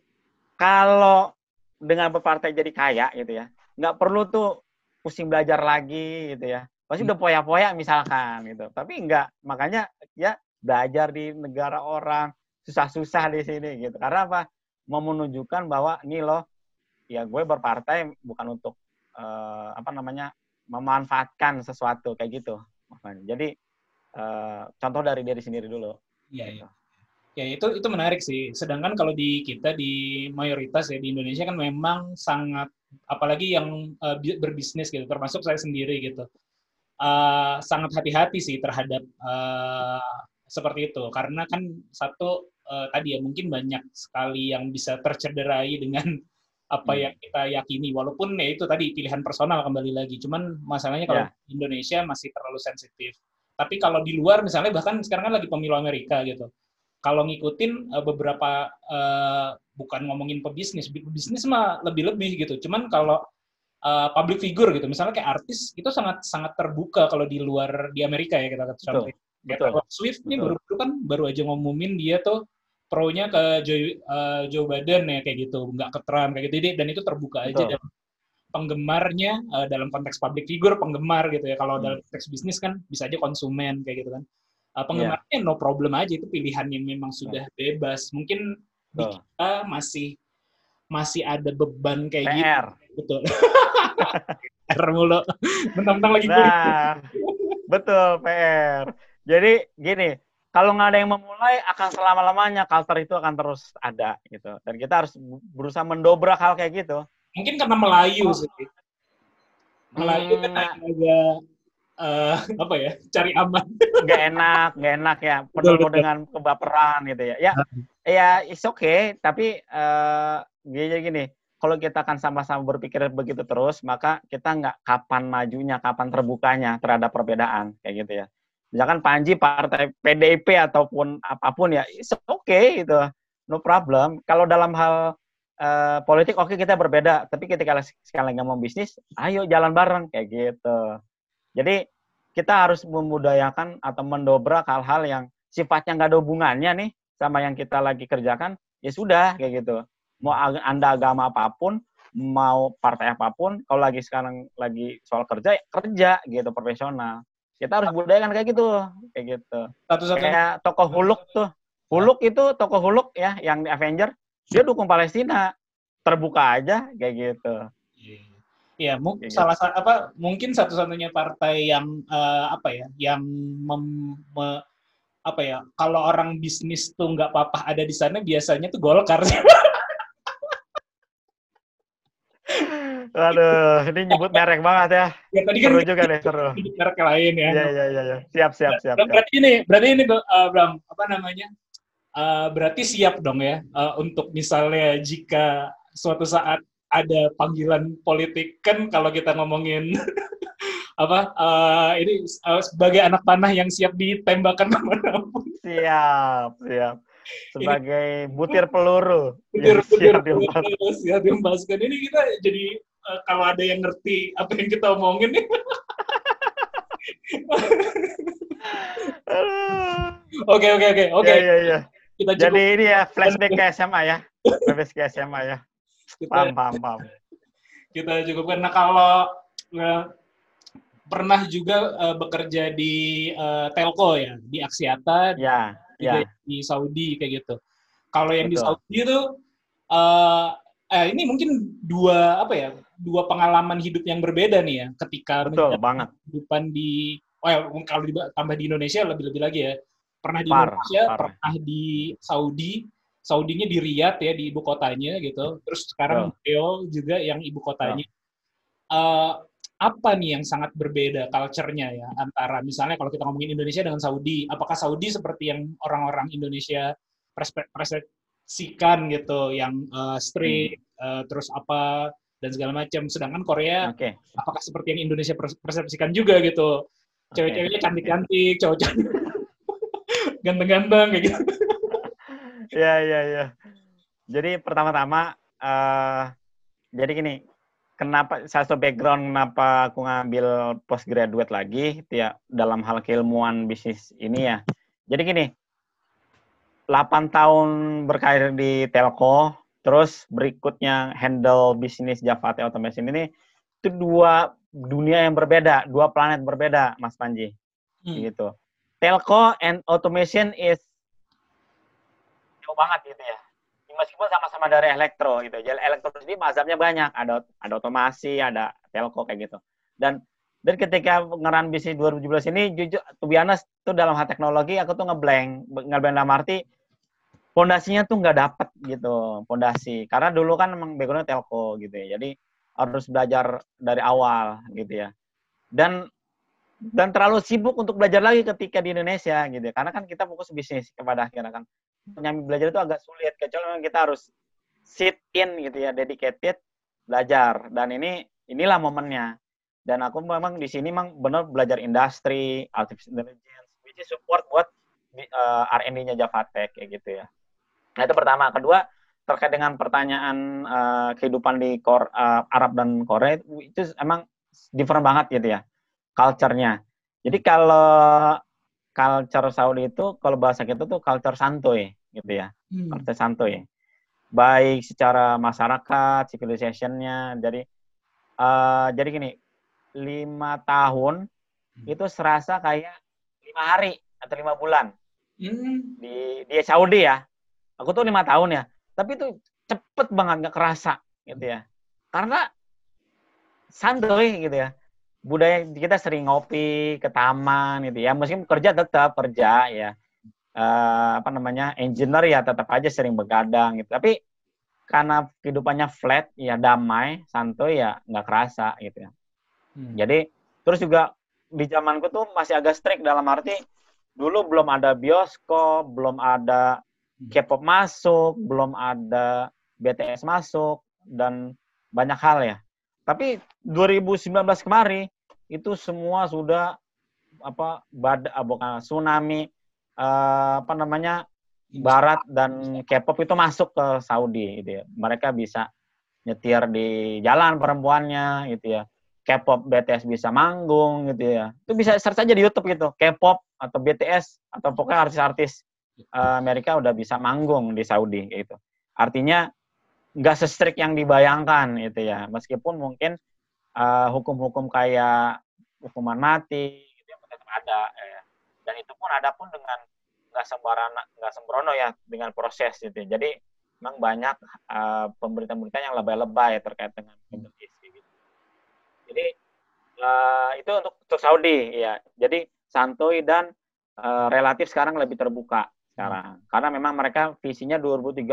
kalau dengan berpartai jadi kaya gitu ya, nggak perlu tuh pusing belajar lagi gitu ya. Pasti udah poya-poya misalkan gitu. Tapi enggak, makanya ya belajar di negara orang, susah-susah di sini gitu. Karena apa? Mau menunjukkan bahwa nih loh, ya gue berpartai bukan untuk eh, apa namanya memanfaatkan sesuatu kayak gitu. Jadi eh, contoh dari diri sendiri dulu. Iya, iya. Ya itu itu menarik sih. Sedangkan kalau di kita di mayoritas ya di Indonesia kan memang sangat apalagi yang uh, bi- berbisnis gitu, termasuk saya sendiri gitu, uh, sangat hati-hati sih terhadap uh, seperti itu. Karena kan satu uh, tadi ya mungkin banyak sekali yang bisa tercederai dengan (laughs) apa Hmm. yang kita yakini. Walaupun ya itu tadi pilihan personal kembali lagi. Cuman masalahnya kalau di Indonesia masih terlalu sensitif. Tapi kalau di luar misalnya bahkan sekarang kan lagi pemilu Amerika gitu kalau ngikutin uh, beberapa uh, bukan ngomongin pebisnis, bisnis mah lebih-lebih gitu. Cuman kalau uh, public figure gitu, misalnya kayak artis itu sangat sangat terbuka kalau di luar di Amerika ya kita kata Betul, Kayak betul. Taylor Swift Betul. baru baru kan baru aja ngumumin dia tuh pro-nya ke Joe, uh, Joe Biden ya kayak gitu, nggak ke Trump kayak gitu. Jadi, dan itu terbuka aja Betul. dan penggemarnya uh, dalam konteks public figure penggemar gitu ya. Kalau Hmm. dalam konteks bisnis kan bisa aja konsumen kayak gitu kan. Uh, penggemarnya no problem aja itu pilihan yang memang sudah bebas. Mungkin di kita masih masih ada beban kayak gitu. PR. Betul. (laughs) R mulu. Mentang-mentang lagi. Nah, betul PR. Jadi gini, kalau nggak ada yang memulai akan selama-lamanya culture itu akan terus ada gitu. Dan kita harus berusaha mendobrak hal kayak gitu. Mungkin karena Melayu Oh. sih. Melayu kan Hmm. agak eh, apa ya? Cari aman. Nggak enak, nggak enak ya. Penuh betul. dengan kebaperan gitu ya. Ya, ya it's okay. Tapi eh gini gini. Kalau kita akan sama-sama berpikir begitu terus, maka kita nggak kapan majunya, kapan terbukanya terhadap perbedaan kayak gitu ya. Misalkan Panji partai PDIP ataupun apa pun ya, it's okay gitu, no problem. Kalau dalam hal eh, politik oke kita berbeda, tapi ketika sekali ngomong bisnis, ayo jalan bareng kayak gitu. Jadi kita harus memudayakan atau mendobrak hal-hal yang sifatnya nggak ada hubungannya nih sama yang kita lagi kerjakan, ya sudah kayak gitu. Mau anda agama apa pun, mau partai apa pun, kalau lagi sekarang lagi soal kerja, ya kerja gitu profesional. Kita harus budayakan kayak gitu, kayak gitu. Satu-satunya Kayak tokoh Huluk tuh, Huluk itu tokoh Huluk ya, yang di Avenger, dia dukung Palestina, terbuka aja kayak gitu. Iya, mu- Kayak gitu. salah sa- apa mungkin satu-satunya partai yang eh, apa ya, yang mem- me- apa ya, kalau orang bisnis tuh nggak apa-apa ada di sana biasanya tuh Golkar. (laughs) Aduh, ini nyebut merek banget ya. ya tadi kan Seru juga deh, seru. merek lain ya. Iya, iya, iya. iya. Siap, siap, siap. siap. Berarti ini, berarti ini eh, Bram, apa namanya? Eh, berarti siap dong ya eh, untuk misalnya jika suatu saat ada panggilan politik kan kalau kita ngomongin (laughs) apa eh, ini eh, sebagai anak panah yang siap ditembakkan (laughs) ke mana pun. Siap, siap. Sebagai butir peluru. Butir, yang butir, siap butir, siap diembaskan. Ini kita jadi eh, kalau ada yang ngerti apa yang kita omongin nih. Oke oke oke oke. Iya, iya, iya. Kita cukup Jadi ini ya flashback ke SMA ya. Flashback ke SMA ya. kita, Paham, paham, paham. kita cukupkan. Nah kalau eh, pernah juga eh, bekerja di eh, telco ya di Axiata Ya, juga ya. di Saudi kayak gitu. Kalau yang di Betul. Saudi itu eh eh, ini mungkin dua apa ya dua pengalaman hidup yang berbeda nih ya ketika Betul banget. kehidupan di oh ya, kalau tambah di Indonesia lebih-lebih lagi ya. Pernah di Parah, Indonesia parah. pernah di Saudi. Saudinya di Riyadh ya di ibu kotanya gitu. Terus sekarang Rio juga yang ibu kotanya. Eh, apa nih yang sangat berbeda culture-nya ya antara misalnya kalau kita ngomongin Indonesia dengan Saudi, apakah Saudi seperti yang orang-orang Indonesia persepsikan gitu, yang uh, strict, uh, terus apa dan segala macam. Sedangkan Korea, Oke. apakah seperti yang Indonesia pers- persepsikan juga gitu? Cewek-ceweknya cantik-cantik, cowok-cowok (laughs) ganteng-ganteng kayak gitu. Iya, (laughs) iya, iya. Jadi pertama-tama, eh jadi gini, kenapa satu background kenapa aku ngambil postgraduate lagi ya dalam hal keilmuan bisnis ini ya. Jadi gini, 8 tahun berkarir di telco, terus berikutnya handle bisnis Java Automation ini itu dua dunia yang berbeda, dua planet berbeda, Mas Panji. Hmm. Gitu. Telco and automation is jauh banget gitu ya. Meskipun sama-sama dari elektro gitu. Jadi elektro sendiri mazhabnya banyak, ada ada otomasi, ada telco kayak gitu. Dan dan ketika ngeran bisnis 2017 ini jujur to be honest tuh dalam hal teknologi aku tuh ngeblank ngeblank dalam arti pondasinya tuh nggak dapet gitu pondasi karena dulu kan emang backgroundnya telco gitu ya. Jadi harus belajar dari awal gitu ya. Dan dan terlalu sibuk untuk belajar lagi ketika di Indonesia gitu ya. karena kan kita fokus bisnis kepada akhirnya kan. Nyambi belajar itu agak sulit. Kecuali memang kita harus sit in gitu ya dedicated belajar. Dan ini inilah momennya. Dan aku memang di sini memang benar belajar industri artificial intelligence which is support buat uh, R&D-nya Javatech kayak gitu ya nah itu pertama kedua terkait dengan pertanyaan uh, kehidupan di Kor, uh, Arab dan Korea itu emang different banget gitu ya culture-nya jadi kalau culture Saudi itu kalau bahasa kita tuh culture santuy gitu ya Hmm. culture santuy baik secara masyarakat civilization-nya jadi uh, jadi gini lima tahun Hmm. itu serasa kayak lima hari atau lima bulan Hmm. di di Saudi ya aku tuh lima tahun ya tapi itu cepet banget nggak kerasa gitu ya. Karena santuy gitu ya. Budaya kita sering ngopi ke taman gitu ya. Meskipun kerja tetap kerja ya. Eh, apa namanya engineer ya tetap aja sering begadang gitu. Tapi karena kehidupannya flat ya damai santuy ya nggak kerasa gitu ya. Hmm. jadi terus juga di zamanku tuh masih agak strict dalam arti dulu belum ada bioskop, belum ada K-pop masuk, belum ada BTS masuk dan banyak hal ya. Tapi 2019 kemarin itu semua sudah apa bad ah, bukan tsunami eh, apa namanya barat dan K-pop itu masuk ke Saudi gitu ya. Mereka bisa nyetir di jalan perempuannya gitu ya. K-pop BTS bisa manggung gitu ya. Itu bisa search aja di YouTube gitu. K-pop atau BTS atau pokoknya artis-artis Amerika udah bisa manggung di Saudi gitu. Artinya nggak se-strict yang dibayangkan gitu ya. Meskipun mungkin eh, hukum-hukum kayak hukuman mati gitu ya tetap ada ya. Dan itu pun ada pun dengan nggak sembarangan nggak sembrono ya dengan proses gitu. ya. Jadi memang banyak eh, pemberitaan-pemberitaan yang lebay-lebay terkait dengan Middle East gitu. Jadi eh, itu untuk, untuk Saudi ya. Jadi santuy dan eh, relatif sekarang lebih terbuka sekarang. Karena memang mereka visinya 2030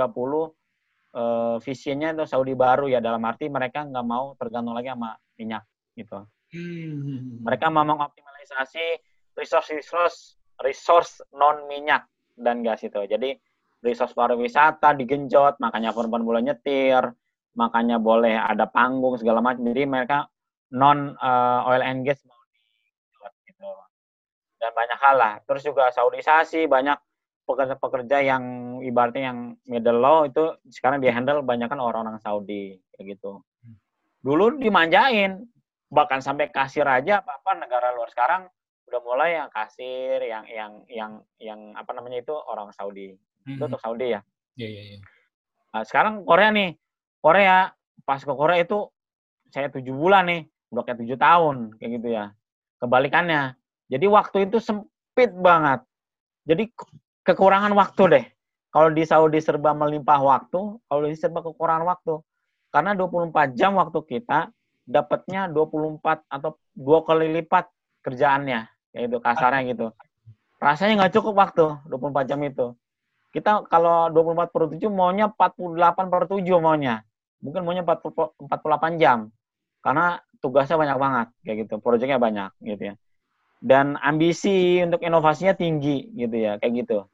eh, visinya itu Saudi baru ya dalam arti mereka nggak mau tergantung lagi sama minyak gitu. Hmm. Mereka mau mengoptimalisasi resource resource resource non minyak dan gas itu. Jadi resource pariwisata digenjot, makanya perempuan boleh nyetir, makanya boleh ada panggung segala macam. Jadi mereka non eh, oil and gas mau digenjot gitu. Dan banyak hal lah. Terus juga Saudisasi banyak pekerja-pekerja yang ibaratnya yang middle law itu sekarang di handle banyak kan orang-orang Saudi kayak gitu. Dulu dimanjain, bahkan sampai kasir aja apa-apa negara luar sekarang udah mulai yang kasir yang yang yang yang apa namanya itu orang Saudi itu Hmm. untuk Saudi ya Iya, iya, iya. Nah, sekarang Korea nih Korea pas ke Korea itu saya tujuh bulan nih udah kayak tujuh tahun kayak gitu ya kebalikannya jadi waktu itu sempit banget jadi kekurangan waktu deh kalau di Saudi serba melimpah waktu kalau di serba kekurangan waktu karena 24 jam waktu kita dapatnya 24 atau dua kali lipat kerjaannya kayak itu kasarnya gitu rasanya nggak cukup waktu 24 jam itu kita kalau 24 per 7 maunya 48 per 7 maunya. Mungkin maunya 40 48 jam. Karena tugasnya banyak banget kayak gitu, proyeknya banyak gitu ya. Dan ambisi untuk inovasinya tinggi gitu ya, kayak gitu.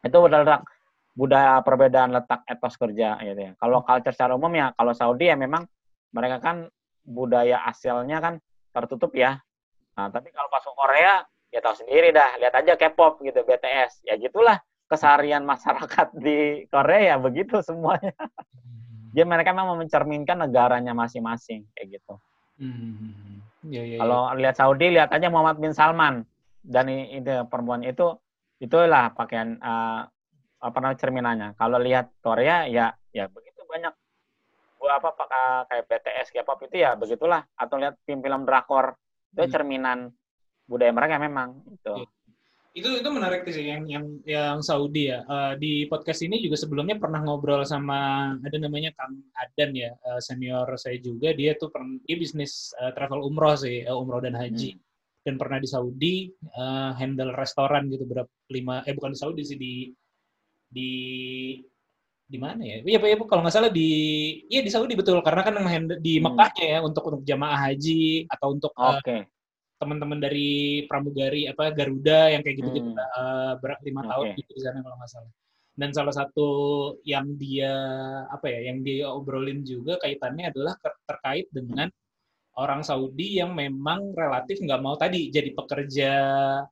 Itu letak budaya perbedaan letak etos kerja gitu ya. Kalau culture secara umum ya, kalau Saudi ya memang mereka kan budaya asalnya kan tertutup ya. Nah, tapi kalau pas ke Korea ya tahu sendiri dah, lihat aja K-pop gitu, BTS. Ya gitulah keseharian masyarakat di Korea ya begitu semuanya. Jadi mereka memang mencerminkan negaranya masing-masing kayak gitu. Hmm. Ya, ya, ya. Kalau lihat Saudi, lihat aja Muhammad bin Salman dan itu perempuan itu itulah pakaian eh, apa namanya cerminannya. Kalau lihat Korea ya ya begitu banyak gua apa pakai kayak BTS K-pop itu ya begitulah atau lihat film-film drakor itu Hmm. cerminan budaya mereka memang gitu. Itu itu menarik sih yang yang yang Saudi ya Eh, di podcast ini juga sebelumnya pernah ngobrol sama ada namanya Kang Adan ya eh, senior saya juga dia tuh pernah dia bisnis eh, travel umroh sih eh, umroh dan haji dan pernah di Saudi eh, handle restoran gitu berapa lima eh bukan di Saudi sih di di di mana ya? Iya, Pak, ya, kalau nggak salah di iya di Saudi betul karena kan di Hmm. Mekahnya ya untuk untuk jamaah haji atau untuk Oke. Teman-teman dari pramugari apa Garuda yang kayak gitu-gitu Hmm. ber- lima tahun Oke. gitu di sana kalau nggak salah. Dan salah satu yang dia apa ya yang dia obrolin juga kaitannya adalah ter- terkait dengan orang Saudi yang memang relatif nggak mau tadi jadi pekerja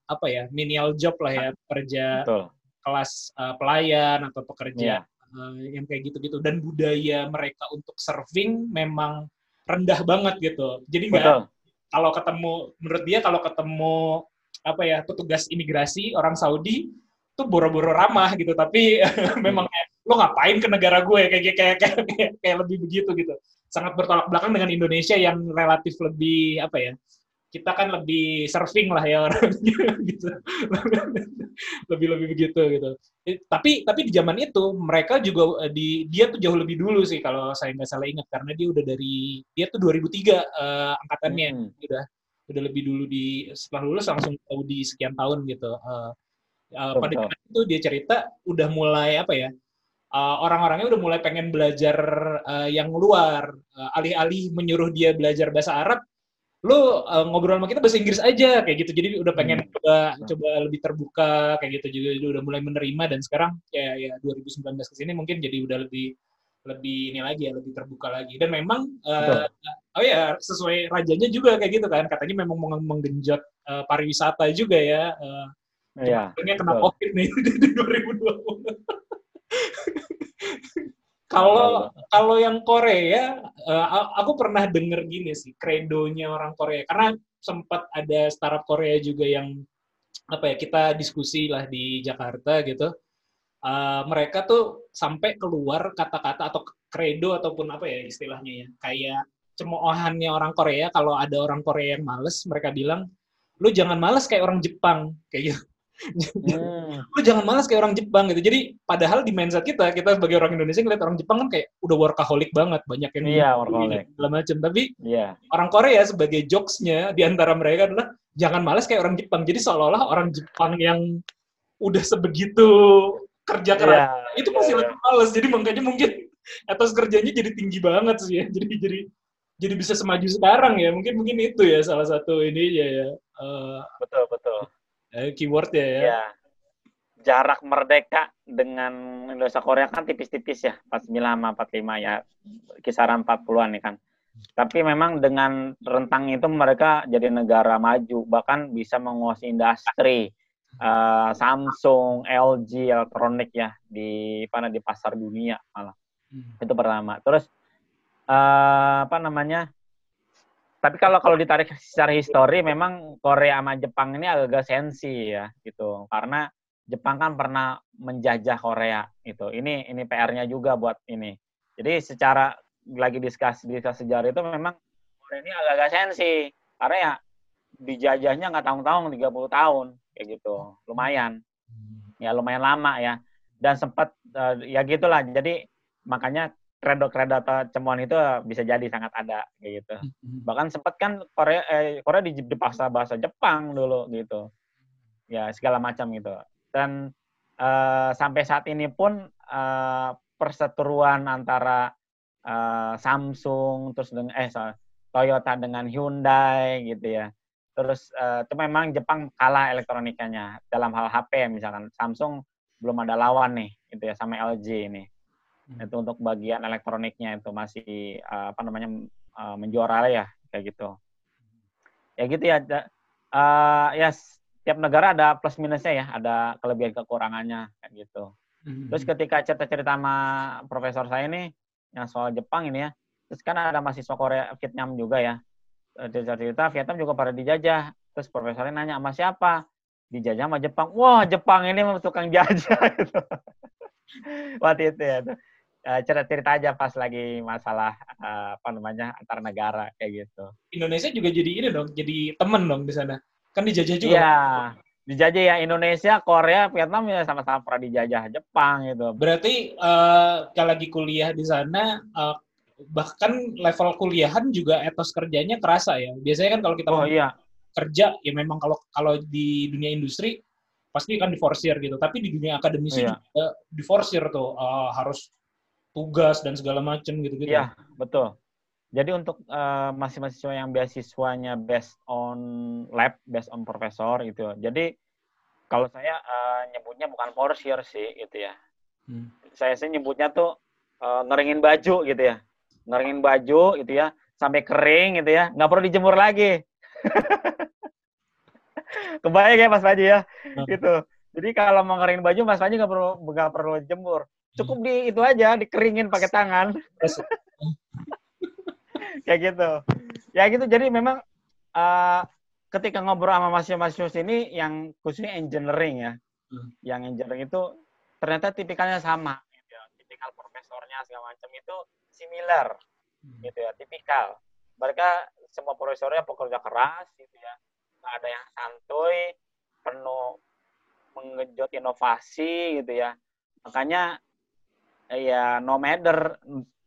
apa ya menial job lah ya pekerja Betul. kelas eh, pelayan atau pekerja Iya. eh, yang kayak gitu-gitu dan budaya mereka untuk serving memang rendah banget gitu. Jadi nggak. Kalau ketemu menurut dia kalau ketemu apa ya petugas imigrasi orang Saudi tuh boro-boro ramah gitu. Tapi (laughs) memang lo ngapain ke negara gue? Kayak kayak kayak kayak, kayak lebih begitu gitu. Sangat bertolak belakang dengan Indonesia yang relatif lebih apa ya kita kan lebih surfing lah ya orang (laughs) gitu lebih lebih begitu gitu Eh, tapi tapi di zaman itu mereka juga eh, di dia tuh jauh lebih dulu sih kalau saya nggak salah ingat karena dia udah dari dia tuh 2003 eh, angkatannya Hmm. udah udah lebih dulu di setelah lulus langsung tahu di sekian tahun gitu. Eh, eh, pada zaman itu dia cerita udah mulai apa ya? eh, orang-orangnya udah mulai pengen belajar eh, yang luar. Eh, alih-alih menyuruh dia belajar bahasa Arab, lu eh, ngobrol sama kita bahasa Inggris aja kayak gitu. Jadi udah pengen coba coba lebih terbuka kayak gitu juga udah mulai menerima dan sekarang ya ya 2019 ke sini mungkin jadi udah lebih lebih ini lagi ya lebih terbuka lagi dan memang eh, oh ya sesuai rajanya juga kayak gitu kan katanya memang meng- menggenjot eh, pariwisata juga ya Iya. Akhirnya kena. COVID nih (laughs) di 2020. Kalau kalau yang Korea, a- aku pernah denger gini sih, kredonya orang Korea. Karena sempat ada startup Korea juga yang apa ya kita diskusi lah di Jakarta gitu. Eh, mereka tuh sampai keluar kata-kata atau kredo ataupun apa ya istilahnya ya, kayak cemoohannya orang Korea. Kalau ada orang Korea yang males, mereka bilang, lu jangan males kayak orang Jepang kayak gitu Hmm. lu jangan malas kayak orang Jepang gitu. Jadi padahal di mindset kita, kita sebagai orang Indonesia ngeliat orang Jepang kan kayak udah workaholic banget, banyak yang Iya, workaholic. segala macam. Tapi Iya. orang Korea sebagai jokesnya di antara mereka adalah jangan malas kayak orang Jepang. Jadi seolah-olah orang Jepang yang udah sebegitu kerja keras Iya. itu masih lebih males. Jadi makanya mungkin atas kerjanya jadi tinggi banget sih ya. Jadi jadi jadi bisa semaju sekarang ya. Mungkin mungkin itu ya salah satu ini ya ya eh, Betul, betul. Eh, keywordnya ya. Ya. Jarak merdeka dengan Indonesia Korea kan tipis-tipis ya, 49 sama 45 ya, kisaran 40-an nih kan. Tapi memang dengan rentang itu mereka jadi negara maju, bahkan bisa menguasai industri. Eh, Samsung, LG, elektronik ya di mana di pasar dunia malah. Hmm. Itu pertama. Terus eh, apa namanya? Tapi kalau kalau ditarik secara histori memang Korea sama Jepang ini agak sensi ya gitu. Karena Jepang kan pernah menjajah Korea gitu. Ini ini PR-nya juga buat ini. Jadi secara lagi diskusi di sejarah itu memang Korea ini agak-agak sensi. Karena ya dijajahnya nggak tahun-tahun 30 tahun kayak gitu. Lumayan. Ya lumayan lama ya. Dan sempat eh, ya gitulah. Jadi makanya kredo-kredo atau cemohan itu bisa jadi sangat ada kayak gitu. Bahkan sempat kan Korea eh, Korea di dipaksa bahasa Jepang dulu gitu. Ya segala macam gitu. Dan eh, sampai saat ini pun eh, perseteruan antara eh, Samsung terus dengan eh sorry, Toyota dengan Hyundai gitu ya. Terus eh, itu memang Jepang kalah elektronikanya dalam hal HP misalkan Samsung belum ada lawan nih gitu ya sama LG ini. Hmm. Itu untuk bagian elektroniknya itu masih eh, apa namanya eh, menjuara ya kayak gitu. Ya gitu ya. eh, ya setiap negara ada plus minusnya ya, ada kelebihan kekurangannya kayak gitu. Hmm. Terus ketika cerita-cerita sama profesor saya nih yang soal Jepang ini ya, terus kan ada mahasiswa Korea Vietnam juga ya. Eh, Cerita-cerita Vietnam juga pada dijajah. Terus profesornya nanya sama siapa? Dijajah sama Jepang. Wah, Jepang ini memang tukang jajah (laughs) gitu. Waktu itu ya. Eh, cerita-cerita aja pas lagi masalah eh, apa namanya antar negara kayak gitu. Indonesia juga jadi ini dong, jadi temen dong di sana. Kan dijajah juga. Iya, dijajah ya Indonesia, Korea, Vietnam ya sama-sama pernah dijajah Jepang gitu. Berarti eh, kalau lagi kuliah di sana, eh, bahkan level kuliahan juga etos kerjanya kerasa ya. Biasanya kan kalau kita Oh iya, kerja, ya memang kalau kalau di dunia industri pasti kan diforsir gitu. Tapi di dunia akademisi Iya. juga diforsir tuh eh, harus tugas dan segala macam gitu-gitu. Iya, betul. Jadi untuk eh, mahasiswa yang beasiswanya based on lab, based on profesor gitu. Jadi kalau saya eh, nyebutnya bukan forsir sih gitu ya. Hmm. Saya sih nyebutnya tuh eh, ngeringin baju gitu ya. Ngeringin baju gitu ya sampai kering gitu ya. Nggak perlu dijemur lagi. (laughs) Kebayang ya Mas Panji ya, Hmm. gitu. Jadi kalau mau ngeringin baju Mas Panji nggak perlu nggak perlu jemur. Cukup di itu aja dikeringin pakai tangan. (laughs) Kayak gitu ya gitu jadi memang eh, ketika ngobrol sama mahasiswa-mahasiswa sini yang khususnya engineering ya Hmm. yang engineering itu ternyata tipikalnya sama gitu ya. tipikal profesornya segala macam itu similar Hmm. gitu ya tipikal mereka semua profesornya pekerja keras gitu ya nggak ada yang santuy penuh mengejut inovasi gitu ya makanya ya no matter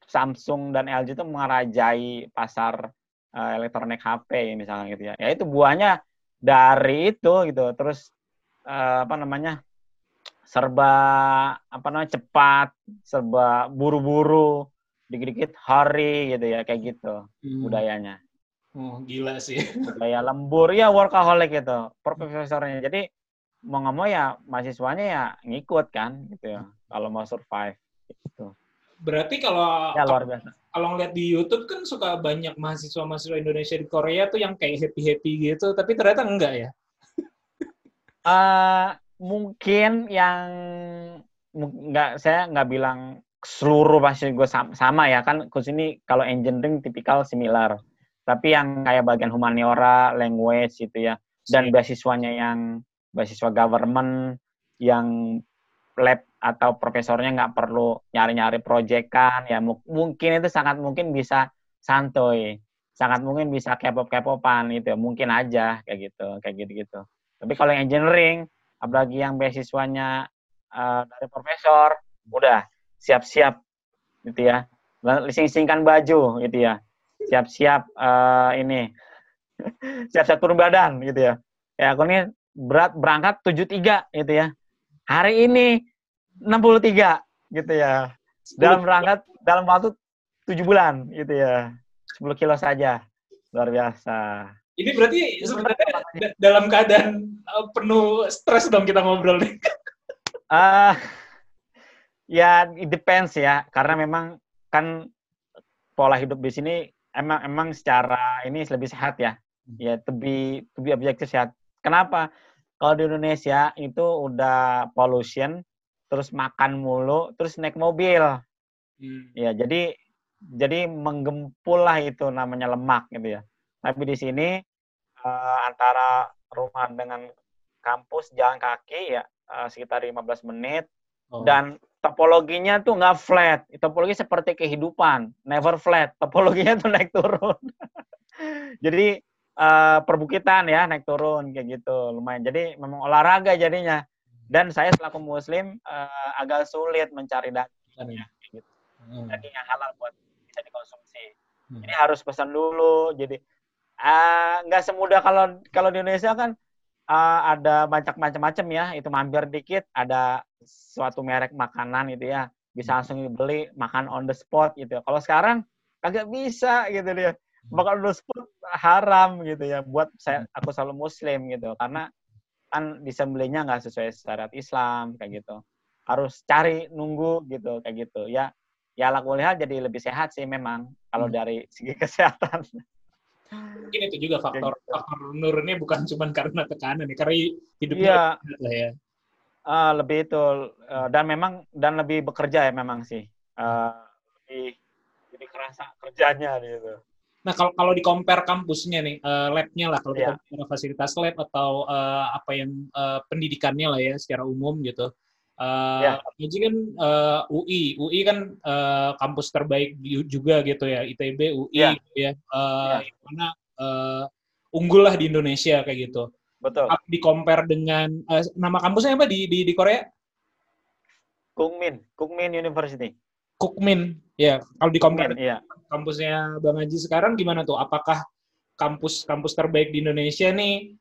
Samsung dan LG itu mengerajai pasar eh, elektronik HP misalnya gitu ya. Ya itu buahnya dari itu gitu. Terus eh, apa namanya serba apa namanya cepat serba buru-buru dikit-dikit hari gitu ya kayak gitu hmm. budayanya. Oh, gila sih. (laughs) budaya lembur. Ya workaholic gitu profesornya. Jadi mau nggak mau ya mahasiswanya ya ngikut kan gitu ya kalau mau survive Berarti kalau ya luar biasa. kalau ngeliat di YouTube kan suka banyak mahasiswa-mahasiswa Indonesia di Korea tuh yang kayak happy-happy gitu, tapi ternyata enggak ya. (laughs) Eh, mungkin yang mu- nggak saya nggak bilang seluruh mahasiswa gue sama, sama ya. Kan khusus ini kalau engineering tipikal similar. Tapi yang kayak bagian humaniora language gitu ya. Dan beasiswanya yang beasiswa government yang lab atau profesornya nggak perlu nyari-nyari proyekan ya mu- mungkin itu sangat mungkin bisa santuy sangat mungkin bisa K-pop K-popan gitu mungkin aja kayak gitu kayak gitu-gitu. Tapi kalau yang engineering apalagi yang beasiswanya eh, dari profesor udah siap-siap gitu ya. Sing-singkan baju gitu ya. Siap-siap eh, ini (laughs) siap-siap turun badan gitu ya. Ya aku ini berat berangkat 73 gitu ya. Hari ini 63 gitu ya. Dalam berangkat dalam waktu 7 bulan gitu ya. 10 kilo saja. Luar biasa. Ini berarti sebenarnya da- dalam keadaan uh, penuh stres dong kita ngobrol nih. Ah, ya it depends ya, karena memang kan pola hidup di sini emang emang secara ini lebih sehat ya, ya lebih lebih objektif sehat. Kenapa? Kalau di Indonesia itu udah pollution, terus makan mulu, terus naik mobil, ya jadi jadi menggempul lah itu namanya lemak gitu ya. Tapi di sini eh, antara rumah dengan kampus jalan kaki ya eh, sekitar 15 menit Oh. dan topologinya tuh nggak flat. Topologi seperti kehidupan, never flat. Topologinya tuh naik turun. (laughs) Jadi eh, perbukitan ya naik turun kayak gitu lumayan. Jadi memang olahraga jadinya. Dan saya selaku muslim eh, agak sulit mencari daging ya, gitu. Hmm. daging yang halal buat bisa dikonsumsi. Hmm. Jadi harus pesan dulu. Jadi ah, nggak semudah kalau kalau di Indonesia kan ah, ada banyak macam-macam ya. Itu mampir dikit ada suatu merek makanan gitu ya. Bisa langsung dibeli makan on the spot gitu. Kalau sekarang kagak bisa gitu dia. makan noodles pun haram gitu ya buat saya aku selalu muslim gitu karena kan disembelihnya nggak sesuai syariat Islam kayak gitu harus cari nunggu gitu kayak gitu ya ya lakukan jadi lebih sehat sih memang kalau Hmm. dari segi (laughs) kesehatan Mungkin itu juga faktor gitu. faktor nurunnya bukan (laughs) cuma karena tekanan ya, karena hidupnya sehat lah ya. Ah, lebih itu eh, dan memang dan lebih bekerja ya memang sih Eh, lebih lebih kerasa kerjanya gitu Nah, kalau kalau di compare kampusnya nih, eh, lab-nya lah, kalau Iya. bicara fasilitas lab atau eh, apa yang eh, pendidikannya lah ya secara umum gitu. Iya. Haji kan eh, UI, UI kan eh, kampus terbaik di- juga gitu ya, ITB, UI Iya. gitu ya, Iya. yang mana eh, unggul lah di Indonesia kayak gitu. betul di compare dengan eh, nama kampusnya apa di di, di Korea? Kungmin Kungmin University Kukmin. Ya, kalau di Kungmin iya kampusnya Bang Haji sekarang gimana tuh? Apakah kampus-kampus terbaik di Indonesia nih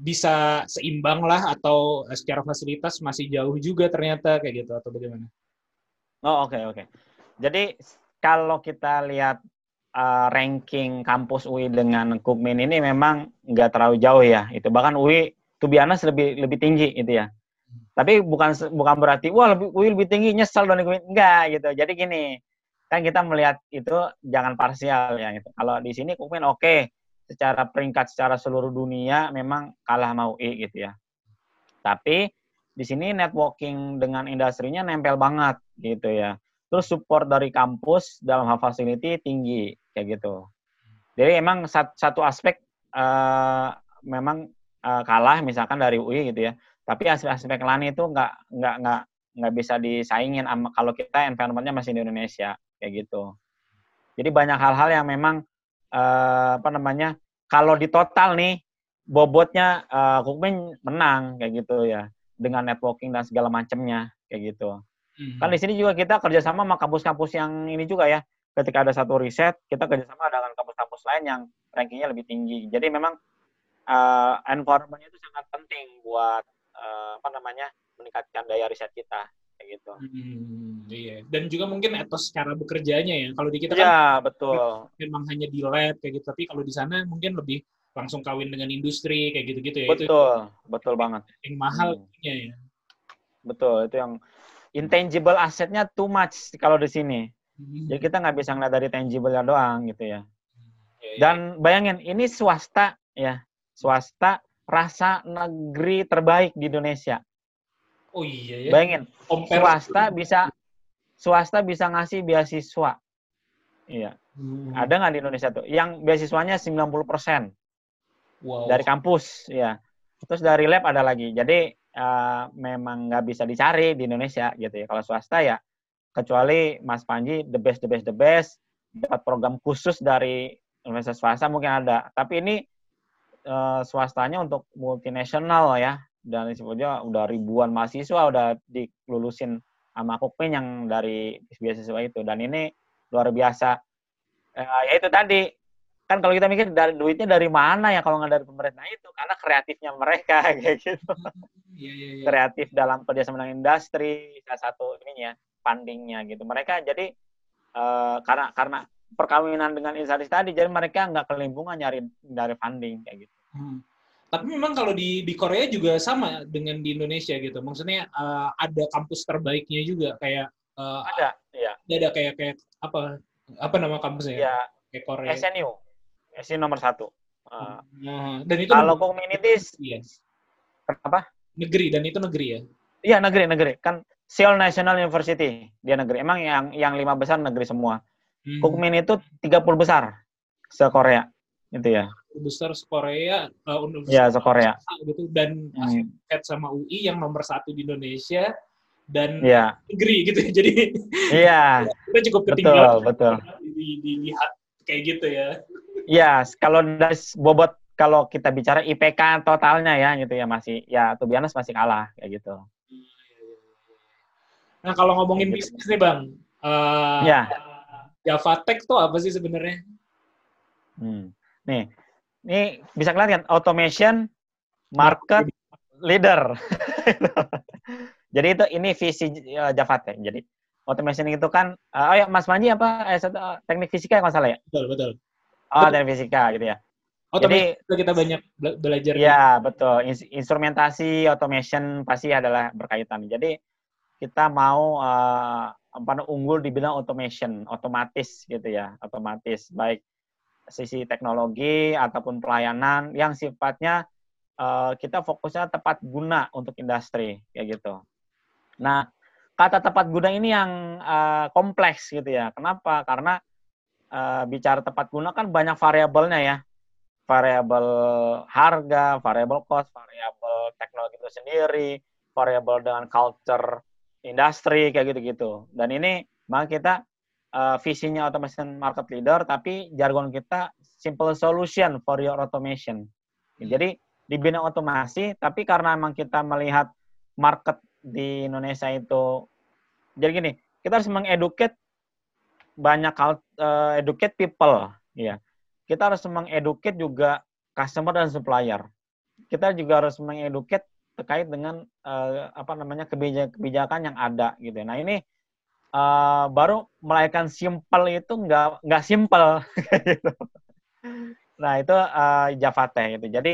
bisa seimbang lah atau eh, secara fasilitas masih jauh juga ternyata kayak gitu atau bagaimana? Oh oke oke. Jadi kalau kita lihat uh, ranking kampus UI dengan Kukmin ini memang nggak terlalu jauh ya. Itu bahkan UI to be honest, lebih lebih tinggi itu ya. Tapi bukan bukan berarti wah lebih UI lebih tinggi nyesel Kukmin enggak gitu. Jadi gini, kan kita melihat itu jangan parsial ya gitu. Kalau di sini Kukmin oke, secara peringkat secara seluruh dunia memang kalah sama UI gitu ya. Tapi di sini networking dengan industrinya nempel banget gitu ya. Terus support dari kampus dalam hal facility tinggi kayak gitu. Jadi emang sat- satu aspek eh, memang eh, kalah misalkan dari UI gitu ya. Tapi aspek-aspek lain itu nggak nggak nggak nggak bisa disaingin sama kalau kita environmentnya masih di Indonesia kayak gitu. Jadi banyak hal-hal yang memang eh, apa namanya kalau di total nih bobotnya eh, Kukmin menang kayak gitu ya dengan networking dan segala macamnya kayak gitu. Kan di sini juga kita kerjasama sama kampus-kampus yang ini juga ya. Ketika ada satu riset, kita kerjasama dengan kampus-kampus lain yang rankingnya lebih tinggi. Jadi memang uh, environment itu sangat penting buat uh, apa namanya meningkatkan daya riset kita kayak gitu. Hmm, iya. Dan juga mungkin etos cara bekerjanya ya. Kalau di kita kan Ya betul, memang hanya di lab kayak gitu, tapi kalau di sana mungkin lebih langsung kawin dengan industri kayak gitu-gitu ya. Itu betul, betul banget. yang mahal Hmm. ya. Betul, itu yang intangible asetnya too much kalau di sini. Hmm. Jadi kita nggak bisa ngeliat dari tangible doang gitu ya. Iya, iya. Dan bayangin, ini swasta ya, swasta rasa negeri terbaik di Indonesia. oh iya ya. Bayangin, Compare- swasta bisa swasta bisa ngasih beasiswa. Iya, Hmm. ada nggak di Indonesia tuh? Yang beasiswanya 90% wow. dari kampus, ya. Terus dari lab ada lagi. Jadi eh, memang nggak bisa dicari di Indonesia gitu ya. Kalau swasta ya, kecuali Mas Panji the best, the best, the best, dapat program khusus dari universitas swasta mungkin ada. Tapi ini eh, swastanya untuk multinasional ya. Dan disebutnya udah ribuan mahasiswa udah dilulusin sama Kukmin yang dari beasiswa itu. Dan ini luar biasa. Eh, ya itu tadi kan kalau kita mikir dari duitnya dari mana ya kalau nggak dari pemerintah itu karena kreatifnya mereka (laughs) kayak gitu Iya, iya, iya. kreatif dalam kerjasama dengan industri salah satu ininya fundingnya gitu mereka jadi eh, karena karena perkawinan dengan instansi tadi jadi mereka nggak kelimpungan nyari dari funding kayak gitu Hmm. Tapi memang kalau di di Korea juga sama dengan di Indonesia gitu. Maksudnya eh, ada kampus terbaiknya juga kayak eh, ada ya ada kayak kayak apa apa nama kampusnya? ya Kayak Korea. SNU SNU nomor satu Eh, Nah, dan itu kalau communities ya. apa negeri dan itu negeri ya. Iya negeri negeri kan Seoul National University dia negeri emang yang yang lima besar negeri semua Hmm. Kukmin itu 30 besar se Korea itu ya besar Korea, uh, ya universitas se Korea gitu dan Hmm. Sama UI yang nomor satu di Indonesia dan Iya negeri gitu ya. (laughs) Jadi iya (laughs) kita cukup betul ketinggalan betul di, dilihat kayak gitu ya. Iya, kalau dari bobot kalau kita bicara IPK totalnya ya gitu ya masih ya tuh biasa masih kalah kayak gitu. Nah kalau ngomongin Gitu. bisnis nih bang, uh, Ya. Java Tech tuh apa sih sebenarnya? Hmm. Nih, nih bisa kelihatan kan automation market leader. (laughs) Jadi itu ini visi uh, Java Tech. Jadi automation itu kan, uh, oh ya Mas Manji apa eh, uh, teknik fisika ya kalau salah ya? Betul betul. Oh, teknik fisika gitu ya. Otomatis Jadi kita banyak bela- belajar. ya betul. Ins- Instrumentasi, automation pasti adalah berkaitan. Jadi kita mau eh, apa unggul di bidang automation, otomatis gitu ya, otomatis baik sisi teknologi ataupun pelayanan yang sifatnya eh, kita fokusnya tepat guna untuk industri kayak gitu. Nah, kata tepat guna ini yang eh, kompleks gitu ya. Kenapa? Karena eh, bicara tepat guna kan banyak variabelnya ya. Variabel harga, variabel cost, variabel teknologi itu sendiri, variabel dengan culture industri kayak gitu-gitu. Dan ini maka kita eh, visinya automation market leader tapi jargon kita simple solution for your automation. Jadi di bidang otomasi tapi karena memang kita melihat market di Indonesia itu jadi gini, kita harus mengeduket banyak hal eh, educate people ya. Kita harus mengeduket juga customer dan supplier. Kita juga harus mengeduket terkait dengan eh, apa namanya kebijakan kebijakan yang ada gitu. Nah, ini eh, baru melahirkan simple itu nggak nggak simple (laughs) gitu. Nah, itu Java Tech gitu. Jadi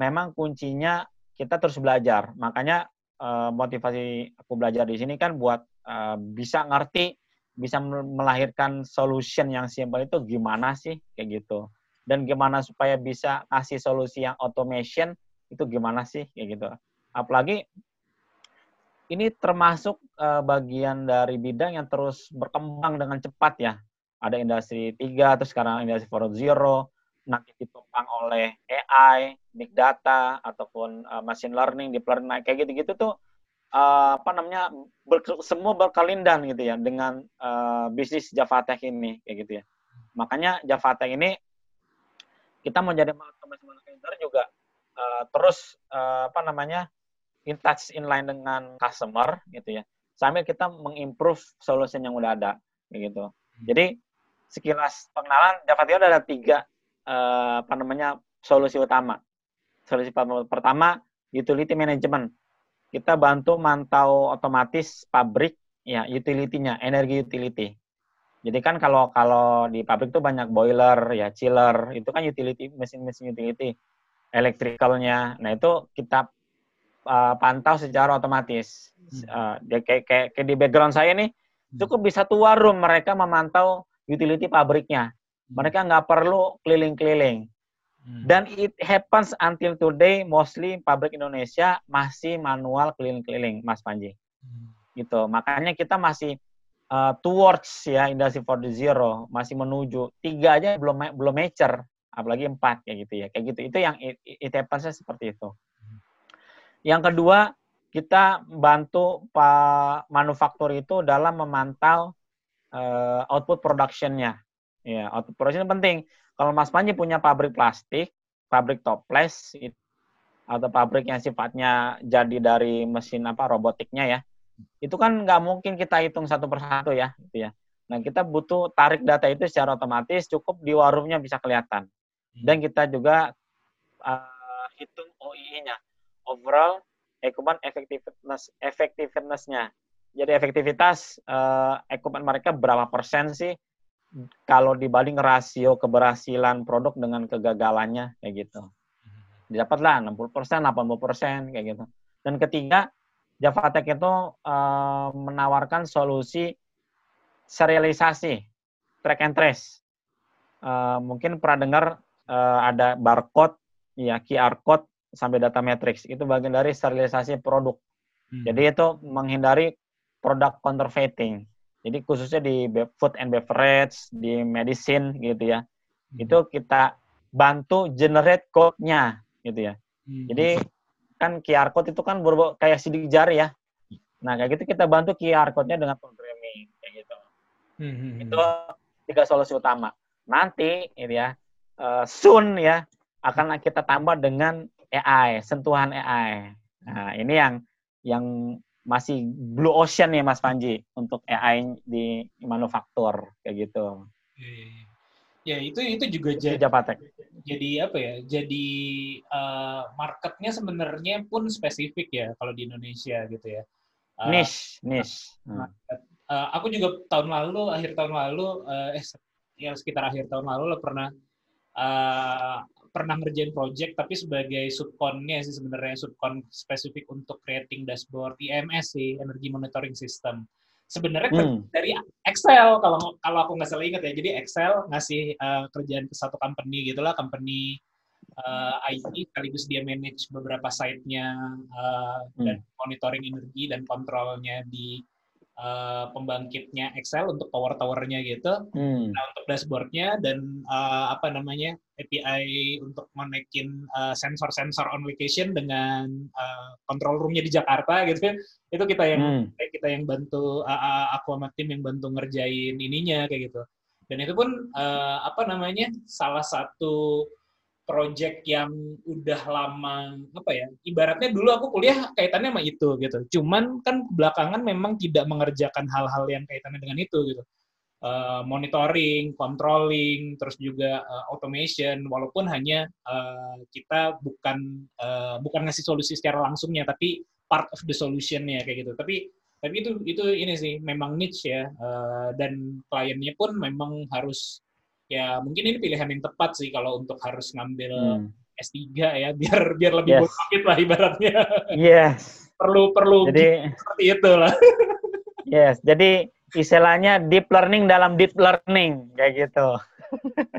memang kuncinya kita terus belajar. Makanya eh, motivasi aku belajar di sini kan buat eh, bisa ngerti, bisa mel- melahirkan solution yang simple itu gimana sih kayak gitu. Dan gimana supaya bisa kasih solusi yang automation itu gimana sih kayak gitu. Apalagi ini termasuk eh, bagian dari bidang yang terus berkembang dengan cepat ya. Ada industri 3, terus sekarang industri 4.0, nanti ditopang oleh AI, big data, ataupun eh, machine learning, deep learning, nah, kayak gitu-gitu tuh eh, apa namanya ber- semua berkelindan gitu ya dengan eh, bisnis Java Tech ini kayak gitu ya. Makanya Java Tech ini kita mau jadi manager juga eh, terus eh, apa namanya in touch inline dengan customer gitu ya. Sambil kita mengimprove solution yang udah ada gitu. Jadi sekilas pengenalan Java Tech ada tiga eh, apa namanya solusi utama. Solusi pertama- pertama utility management. Kita bantu mantau otomatis pabrik ya utility-nya energi utility. Jadi kan kalau kalau di pabrik tuh banyak boiler ya chiller itu kan utility mesin-mesin utility. Elektrikalnya nah itu kita uh, pantau secara otomatis Uh, kayak, kayak kayak di background saya nih cukup di satu warung mereka memantau utility pabriknya mereka nggak perlu keliling-keliling Hmm. dan it happens until today mostly pabrik Indonesia masih manual keliling-keliling Mas Panji Hmm. gitu. Makanya kita masih uh, towards ya industri 4.0 masih menuju tiga aja belum belum mature, apalagi empat kayak gitu ya. Kayak gitu. Itu yang it, it happens seperti itu. Yang kedua, kita bantu Pak manufaktur itu dalam memantau uh, output production-nya. Ya, output production penting. Kalau Mas Panji punya pabrik plastik, pabrik toples, it- atau pabrik yang sifatnya jadi dari mesin apa robotiknya ya, itu kan nggak mungkin kita hitung satu persatu ya, gitu ya. Nah kita butuh tarik data itu secara otomatis, cukup di warungnya bisa kelihatan. Dan kita juga uh, hitung OIE-nya, overall equipment effectiveness effectiveness-nya. Jadi efektivitas uh, equipment mereka berapa persen sih kalau dibanding rasio keberhasilan produk dengan kegagalannya kayak gitu. Didapatlah 60%, 80% kayak gitu. Dan ketiga, Javatech itu eh, menawarkan solusi serialisasi, track and trace. Eh, mungkin pernah dengar eh, ada barcode, ya QR code sampai data matrix. Itu bagian dari serialisasi produk. Hmm. Jadi itu menghindari produk counterfeiting. Jadi khususnya di food and beverage, di medicine gitu ya. Itu kita bantu generate code-nya gitu ya. Hmm. Jadi kan QR code itu kan berbo- kayak sidik jari ya. Nah, kayak gitu kita bantu QR code-nya dengan programming kayak gitu. Hmm, hmm, hmm. Itu tiga solusi utama. Nanti gitu ya, eh, soon ya akan kita tambah dengan AI, sentuhan AI. Nah, ini yang yang masih blue ocean ya Mas Panji untuk AI di manufaktur kayak gitu. Iya, iya, iya. Ya itu itu juga jadi Japatek. jadi apa ya? Jadi eh, marketnya sebenarnya pun spesifik ya kalau di Indonesia gitu ya. Eh, Niche, niche. Hmm. eh, aku juga tahun lalu akhir tahun lalu eh eh, ya sekitar akhir tahun lalu lo pernah eh, pernah ngerjain project tapi sebagai subkonnya sih sebenarnya subkon spesifik untuk creating dashboard IMS sih Energy Monitoring System. Sebenarnya Hmm. dari Excel kalau kalau aku nggak salah ingat ya. Jadi Excel ngasih eh, kerjaan ke satu company gitulah, company eh, IT sekaligus dia manage beberapa site-nya eh, dan monitoring energi dan kontrolnya di eh, pembangkitnya Excel untuk tower-towernya gitu. Hmm. Nah, untuk dashboardnya dan uh, apa namanya API untuk konekin uh, sensor-sensor on location dengan uh, control roomnya di Jakarta gitu itu kita yang Hmm. kita yang bantu uh, uh, aku sama tim yang bantu ngerjain ininya kayak gitu dan itu pun uh, apa namanya salah satu project yang udah lama apa ya ibaratnya dulu aku kuliah kaitannya sama itu gitu cuman kan belakangan memang tidak mengerjakan hal-hal yang kaitannya dengan itu gitu Uh, monitoring, controlling, terus juga uh, automation, walaupun hanya uh, kita bukan uh, bukan ngasih solusi secara langsungnya, tapi part of the solutionnya kayak gitu. Tapi tapi itu itu ini sih memang niche ya, uh, dan kliennya pun memang harus ya mungkin ini pilihan yang tepat sih kalau untuk harus ngambil Hmm. S3 ya, biar biar lebih Yes. bonafit lah ibaratnya. Yes. perlu perlu Jadi seperti itu lah. (laughs) yes, jadi istilahnya deep learning dalam deep learning kayak gitu. (laughs)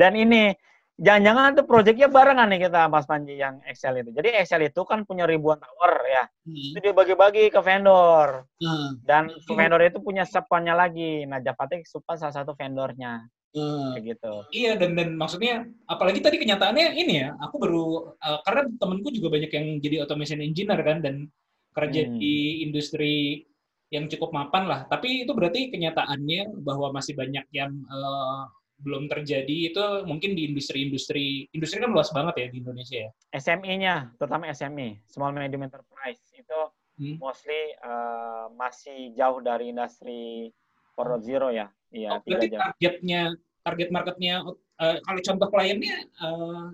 Dan ini jangan-jangan tuh proyeknya barengan nih kita Mas Panji yang Excel itu. Jadi Excel itu kan punya ribuan tower ya. Itu dia bagi-bagi ke vendor. Hmm. Dan vendor itu punya subconnya lagi. Nah, Japatek Supan salah satu vendornya Hmm. kayak gitu. Iya dan dan maksudnya apalagi tadi kenyataannya ini ya aku baru uh, karena temenku juga banyak yang jadi automation engineer kan dan kerja Hmm. di industri yang cukup mapan lah tapi itu berarti kenyataannya bahwa masih banyak yang uh, belum terjadi itu mungkin di industri-industri industri kan luas banget ya di Indonesia ya SME-nya, terutama SME, Small Medium Enterprise, itu Hmm. mostly uh, masih jauh dari industri 4.0 ya. oh, Iya, tidak berarti jauh. targetnya target marketnya uh, kalau contoh kliennya uh,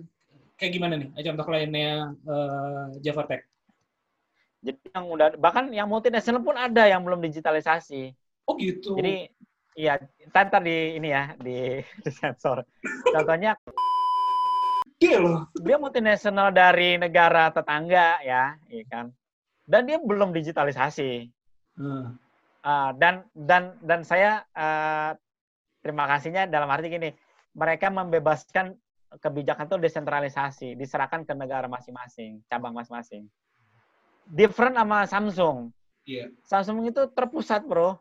kayak gimana nih contoh kliennya uh, Java Tech Jadi yang udah bahkan yang multinasional pun ada yang belum digitalisasi. oh gitu Jadi iya, ntar, ntar di ini ya di, (laughs) di sensor. Contohnya Gila loh dia multinasional dari negara tetangga ya, iya kan. Dan dia belum digitalisasi. Hmm. Ah, dan dan dan saya ah, terima kasihnya dalam arti gini, mereka membebaskan kebijakan itu desentralisasi, diserahkan ke negara masing-masing, cabang masing-masing. Different sama Samsung. Iya. Samsung itu terpusat, bro.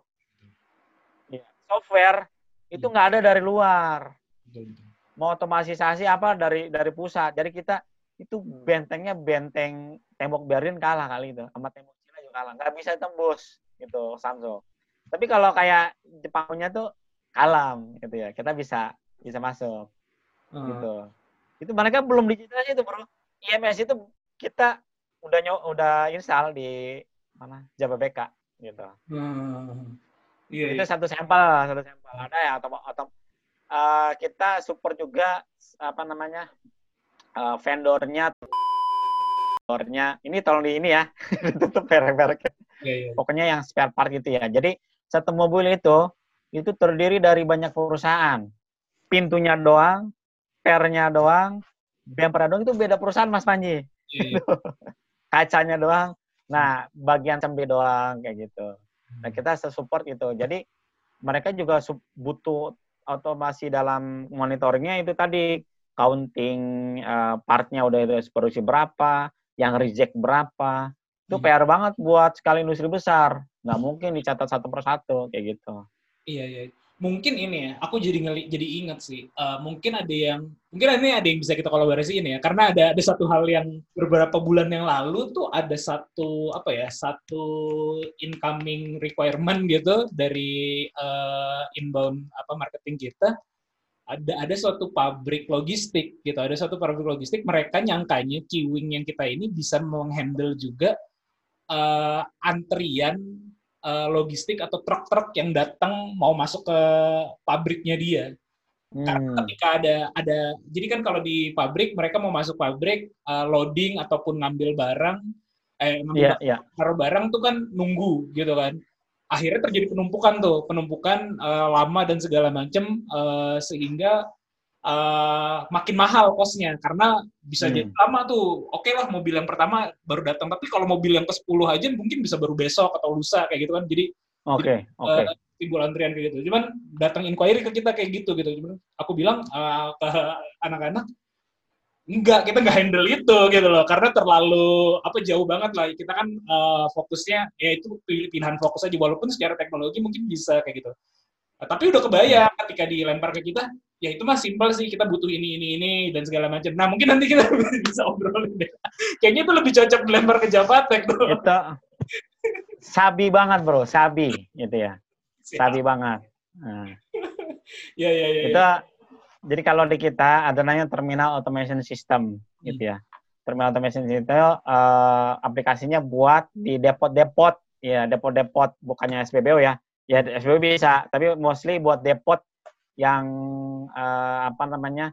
Iya. Software itu nggak ada dari luar. Betul, betul. Mau otomatisasi apa dari dari pusat. Jadi kita itu bentengnya benteng tembok Berlin kalah kali itu, sama tembok Cina juga kalah. Nggak bisa tembus gitu Samsung. Tapi kalau kayak Jepang punya tuh kalem gitu ya. Kita bisa bisa masuk Hmm. gitu. Itu mereka belum digitalisasi itu, Bro. IMS itu kita udah nyo, udah install di mana? Java BK gitu. Hmm. Iya, Itu iya. satu sampel, satu sampel ada ya atau atau eh, kita support juga apa namanya? eh, vendornya vendornya ini tolong di ini ya (laughs) ditutup merek-merek Iya, iya. pokoknya yang spare part gitu ya. Jadi satu mobil itu itu terdiri dari banyak perusahaan. Pintunya doang pernya doang bumper doang itu beda perusahaan mas Panji. Iya, iya. (laughs) kacanya doang. Nah bagian assembly doang kayak gitu. Nah kita support itu jadi mereka juga butuh otomasi dalam monitoringnya itu tadi. Counting eh, partnya udah itu produksi berapa yang reject berapa itu Hmm. PR banget buat sekali industri besar nggak mungkin dicatat satu persatu kayak gitu Iya, iya. Mungkin ini ya, aku jadi ngeli, jadi ingat sih. Eh, mungkin ada yang, mungkin ini ada yang bisa kita kolaborasiin ya. Karena ada ada satu hal yang beberapa bulan yang lalu tuh ada satu apa ya, satu incoming requirement gitu dari eh, inbound apa marketing kita. Ada ada suatu pabrik logistik gitu, ada suatu pabrik logistik mereka nyangkanya queuing yang kita ini bisa menghandle juga eh, antrian eh, logistik atau truk-truk yang datang mau masuk ke pabriknya dia. Karena Hmm. ketika ada ada jadi kan kalau di pabrik mereka mau masuk pabrik eh, loading ataupun ngambil barang eh ngambil Iya, barang, iya. barang tuh kan nunggu gitu kan. Akhirnya terjadi penumpukan tuh, penumpukan eh, lama dan segala macam eh, sehingga eh, makin mahal kosnya karena bisa Hmm. jadi lama tuh. Oke lah mobil yang pertama baru datang, tapi kalau mobil yang ke-10 aja mungkin bisa baru besok atau lusa kayak gitu kan. Jadi Oke, oke. eh, timbul antrian kayak gitu. Cuman datang inquiry ke kita kayak gitu gitu. Cuman aku bilang eh, ke anak-anak enggak kita nggak handle itu gitu loh karena terlalu apa jauh banget lah kita kan eh, fokusnya ya itu pilih- pilihan fokus aja walaupun secara teknologi mungkin bisa kayak gitu Nah, tapi udah kebayang ketika dilempar ke kita ya itu mah simpel sih kita butuh ini ini ini dan segala macam. Nah mungkin nanti kita (laughs) bisa obrolin deh. Kayaknya itu lebih cocok dilempar ke Japatek tuh. Itu sabi banget bro, sabi gitu ya, sabi banget. Nah, (laughs) ya ya ya, itu jadi kalau di kita ada namanya terminal automation system gitu ya. Terminal automation system itu eh, aplikasinya buat di depot-depot. Ya depot-depot bukannya SPBU ya. Ya SPBU bisa, tapi mostly buat depot yang eh, apa namanya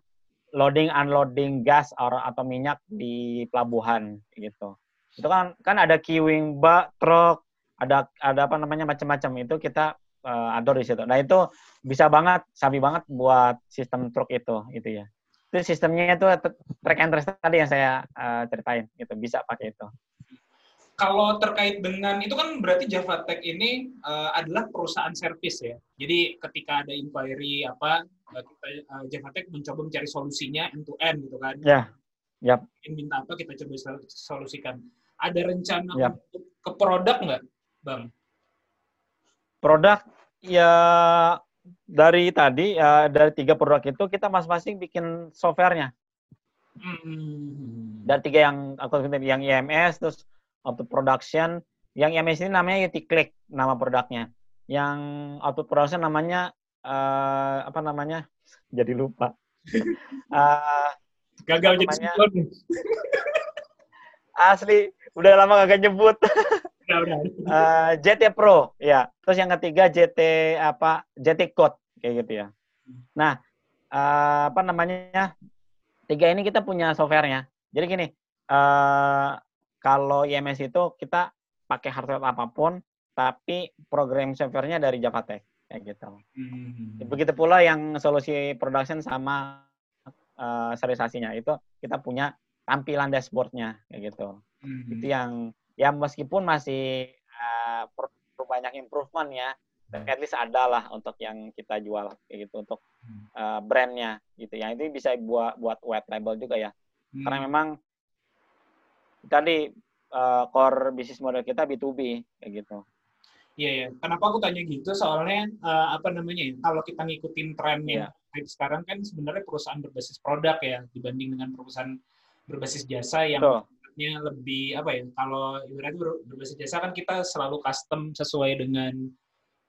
loading unloading gas or, atau minyak di pelabuhan gitu. Itu kan kan ada queuing bak truk, ada ada apa namanya macam-macam itu kita eh, atur di situ. Nah itu bisa banget, sabi banget buat sistem truk itu, itu ya. Itu sistemnya itu track and trace tadi yang saya eh, ceritain, gitu. Bisa pakai itu. Kalau terkait dengan itu kan berarti Javatech ini eh, adalah perusahaan servis ya. Jadi ketika ada inquiry apa eh, kita eh, Javatech mencoba mencari solusinya end to end gitu kan. Ya, yap. Yang minta apa kita coba sol- solusikan. Ada rencana Yap. untuk ke produk nggak, Bang? Produk ya dari tadi ya dari tiga produk itu kita masing-masing bikin softwarenya. Hmm. Dari tiga yang aku yang IMS terus auto production, yang IMS ini namanya Click nama produknya. Yang auto production namanya eh, apa namanya? Jadi lupa. (laughs) Eh, Gagal jadi namanya- (laughs) asli udah lama gak nyebut udah. (laughs) Eh, JT Pro ya terus yang ketiga JT apa JT Code kayak gitu ya nah eh, apa namanya tiga ini kita punya softwarenya jadi gini eh kalau IMS itu kita pakai hardware apa pun tapi program softwarenya dari Javatech kayak gitu Hmm. begitu pula yang solusi production sama eh, serialisasinya itu kita punya tampilan dashboardnya kayak gitu Hmm. itu yang ya meskipun masih uh, perlu banyak improvement ya at least ada lah untuk yang kita jual kayak gitu untuk uh, brandnya gitu ya itu bisa buat buat white label juga ya Hmm. karena memang tadi uh, core bisnis model kita B2B kayak gitu Iya ya. Kenapa aku tanya gitu? Soalnya eh, apa namanya ya? Kalau kita ngikutin trennya hype sekarang kan sebenarnya perusahaan berbasis produk ya dibanding dengan perusahaan berbasis jasa yang sifatnya lebih apa ya? Kalau ibaratnya ber- berbasis jasa kan kita selalu custom sesuai dengan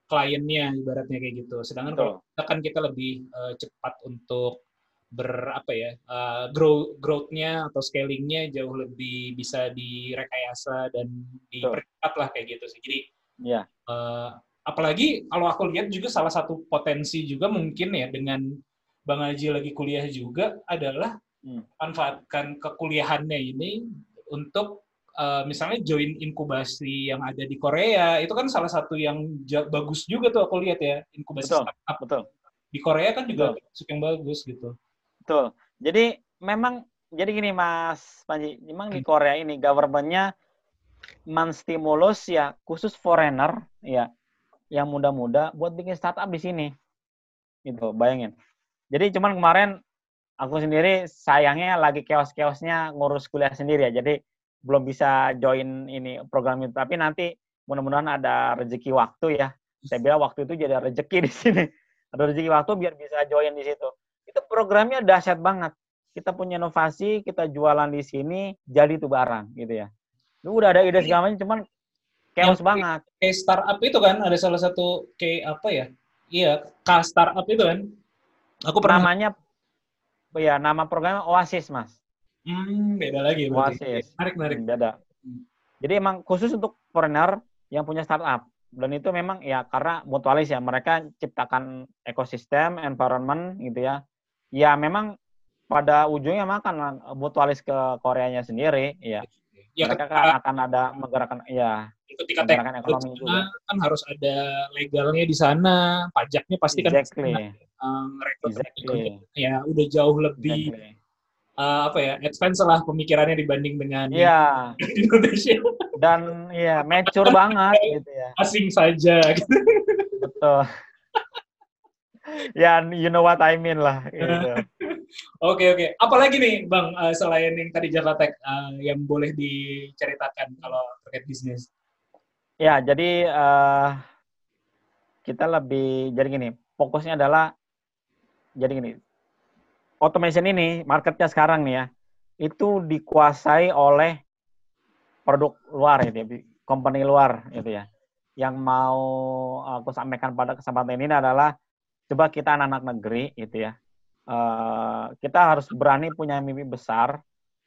kliennya ibaratnya kayak gitu. Sedangkan Betul. kalau kita kan kita lebih eh, cepat untuk ber apa ya eh, grow growth-nya atau scalingnya jauh lebih bisa direkayasa dan dipercepat lah kayak gitu sih. Jadi ya Eh, apalagi kalau aku lihat juga salah satu potensi juga mungkin ya dengan Bang Haji lagi kuliah juga adalah Hmm. manfaatkan kekuliahannya ini untuk eh, misalnya join inkubasi yang ada di Korea itu kan salah satu yang bagus juga tuh aku lihat ya inkubasi Betul. startup betul di Korea kan juga masuk yang bagus gitu. Betul. Jadi memang jadi gini Mas Panji memang di Korea ini governmentnya menstimulus ya khusus foreigner ya yang muda-muda buat bikin startup di sini. Gitu bayangin. Jadi cuman kemarin aku sendiri sayangnya lagi keos-keosnya ngurus kuliah sendiri ya. Jadi belum bisa join ini program itu. Tapi nanti mudah-mudahan ada rezeki waktu ya. Saya bilang waktu itu jadi rezeki di sini. Ada rezeki waktu biar bisa join di situ itu programnya dahsyat banget. Kita punya inovasi kita jualan di sini jadi tuh barang gitu ya. Itu udah ada ide segala macam cuman chaos Yang- banget. Kayak startup itu kan ada salah satu kayak apa ya? Iya, K startup itu kan. Aku pernah namanya ya nama programnya Oasis mas. Hmm, beda lagi berarti. Oasis. Menarik, menarik. Hmm, beda. Jadi emang khusus untuk foreigner yang punya startup. Dan itu memang ya karena mutualis ya mereka ciptakan ekosistem environment gitu ya ya memang pada ujungnya makan mutualis ke Koreanya sendiri ya ya mereka ketika, kan akan ada menggerakkan ya ketika menggerakkan ekonomi juga. kan harus ada legalnya di sana, pajaknya pasti kan exactly uh, ngerekrut exactly ya udah jauh lebih exactly uh, apa ya advance lah pemikirannya dibanding dengan Iya, di (laughs) Indonesia dan ya mature banget gitu ya. asing saja gitu. Betul. Ya, you know what I mean lah gitu. (laughs) Oke oke. Apalagi nih Bang uh, selain yang tadi Javatek uh, yang boleh diceritakan kalau terkait bisnis? Ya, jadi eh, kita lebih jadi gini, fokusnya adalah jadi gini. Automation ini marketnya sekarang nih ya, itu dikuasai oleh produk luar gitu ya, company luar gitu ya. Yang mau aku sampaikan pada kesempatan ini adalah coba kita anak-anak negeri gitu ya. eh, kita harus berani punya mimpi besar,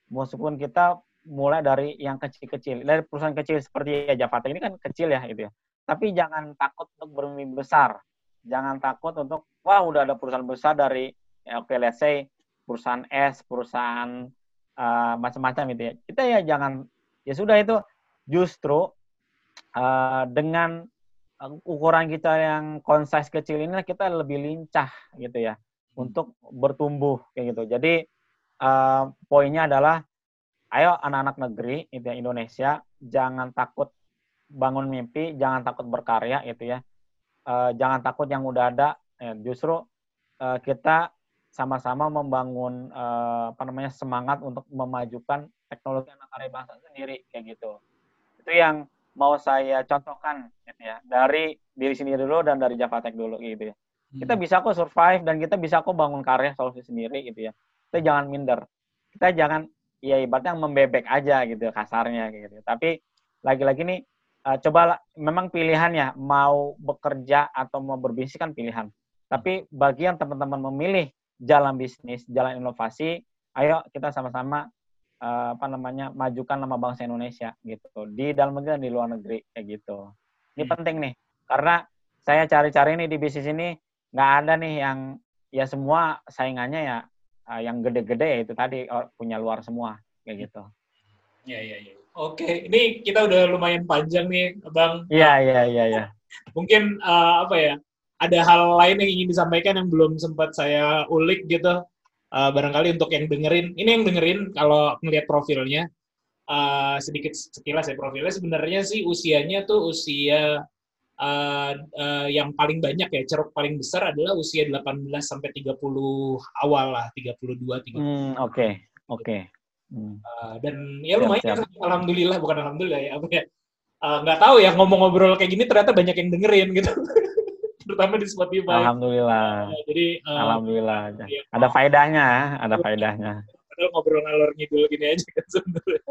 meskipun kita mulai dari yang kecil-kecil. Dari perusahaan kecil seperti ya Javata ini kan kecil ya itu ya. Tapi jangan takut untuk bermimpi besar. Jangan takut untuk wah udah ada perusahaan besar dari ya, oke let's say perusahaan S, perusahaan uh, macam-macam gitu ya. Kita ya jangan ya sudah itu justru uh, dengan uh, ukuran kita yang concise kecil ini kita lebih lincah gitu ya untuk bertumbuh kayak gitu. Jadi uh, poinnya adalah ayo anak-anak negeri itu ya, Indonesia jangan takut bangun mimpi, jangan takut berkarya gitu ya. Eh, jangan takut yang udah ada, eh, justru eh, kita sama-sama membangun eh, apa namanya semangat untuk memajukan teknologi anak karya bangsa sendiri kayak gitu. Itu yang mau saya contohkan gitu ya dari diri sendiri dulu dan dari Javatech dulu gitu ya. Kita bisa kok survive dan kita bisa kok bangun karya solusi sendiri gitu ya. Kita jangan minder. Kita jangan ya ibaratnya membebek aja gitu kasarnya gitu. Tapi lagi-lagi nih uh, coba memang pilihannya mau bekerja atau mau berbisnis kan pilihan. Tapi bagi yang teman-teman memilih jalan bisnis, jalan inovasi, ayo kita sama-sama apa namanya majukan nama bangsa Indonesia gitu di dalam negeri dan di luar negeri kayak gitu. Ini Hmm. penting nih karena saya cari-cari nih di bisnis ini nggak ada nih yang ya semua saingannya ya uh, yang gede-gede ya itu tadi oh, punya luar semua kayak gitu. Ya ya ya. Oke, ini kita udah lumayan panjang nih, Bang. Iya iya iya iya. (laughs) Mungkin uh, apa ya? Ada hal lain yang ingin disampaikan yang belum sempat saya ulik gitu. Uh, barangkali untuk yang dengerin, ini yang dengerin kalau ngelihat profilnya uh, sedikit sekilas ya profilnya sebenarnya sih usianya tuh usia uh, uh, yang paling banyak ya ceruk paling besar adalah usia 18 sampai 30 awal lah 32 30 Hmm, oke oke. Hmm. Uh, dan ya Siap, lumayan siap. alhamdulillah bukan alhamdulillah ya apa ya uh, nggak tahu ya ngomong ngobrol kayak gini ternyata banyak yang dengerin gitu (laughs) terutama di Spotify Alhamdulillah. Uh, jadi uh, Alhamdulillah. iya, Ada faedahnya, ada faedahnya. padahal ngobrol ngalor ngidul gini aja kan sebenarnya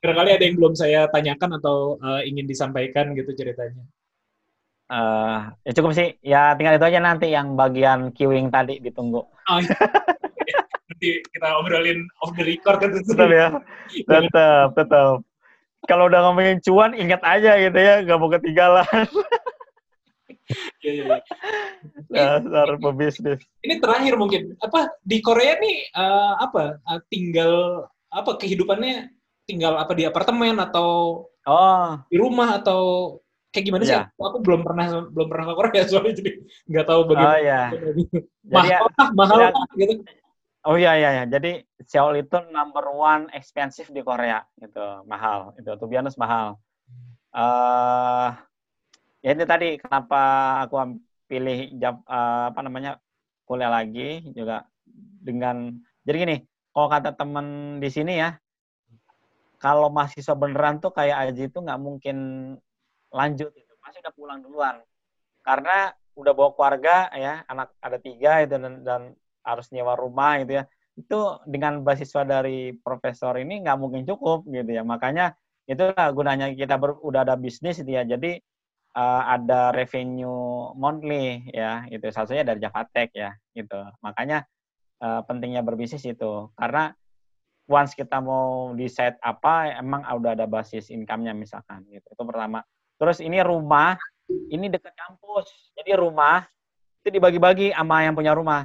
barangkali ada yang belum saya tanyakan atau uh, ingin disampaikan gitu ceritanya Eh, ya cukup sih. Ya tinggal itu aja nanti yang bagian queuing tadi ditunggu. oh, iya. nanti kita obrolin off the record kan Tetap ya. Tetap, tetap. Kalau udah ngomongin cuan, ingat aja gitu ya, nggak mau ketinggalan. Iya, iya, iya. Dasar pebisnis. ini terakhir mungkin apa di Korea nih eh, apa eh, tinggal apa kehidupannya tinggal apa di apartemen atau Oh, di rumah atau kayak gimana sih? Iya. Aku, belum pernah belum pernah ke Korea (laughs) soalnya jadi nggak tahu oh bagaimana. ya. Jadi mahal ya, mahal ya. lah, gitu. oh iya iya ya. Jadi Seoul itu number one expensive di Korea gitu, mahal. Itu tuh biasa mahal. eh ya itu tadi kenapa aku pilih jam eh, apa namanya kuliah lagi juga dengan jadi gini kalau kata temen di sini ya kalau mahasiswa beneran tuh kayak Aji itu nggak mungkin lanjut itu pasti udah pulang duluan. Karena udah bawa keluarga ya anak ada tiga itu dan, dan harus nyewa rumah gitu ya. Itu dengan beasiswa dari profesor ini nggak mungkin cukup gitu ya. Makanya itulah gunanya kita ber, udah ada bisnis gitu ya. Jadi uh, ada revenue monthly ya itu salah satunya dari Javatech ya gitu. Makanya uh, pentingnya berbisnis itu. Karena once kita mau di set apa emang udah ada basis income-nya misalkan gitu. Itu pertama. Terus ini rumah ini dekat kampus. Jadi rumah itu dibagi-bagi sama yang punya rumah.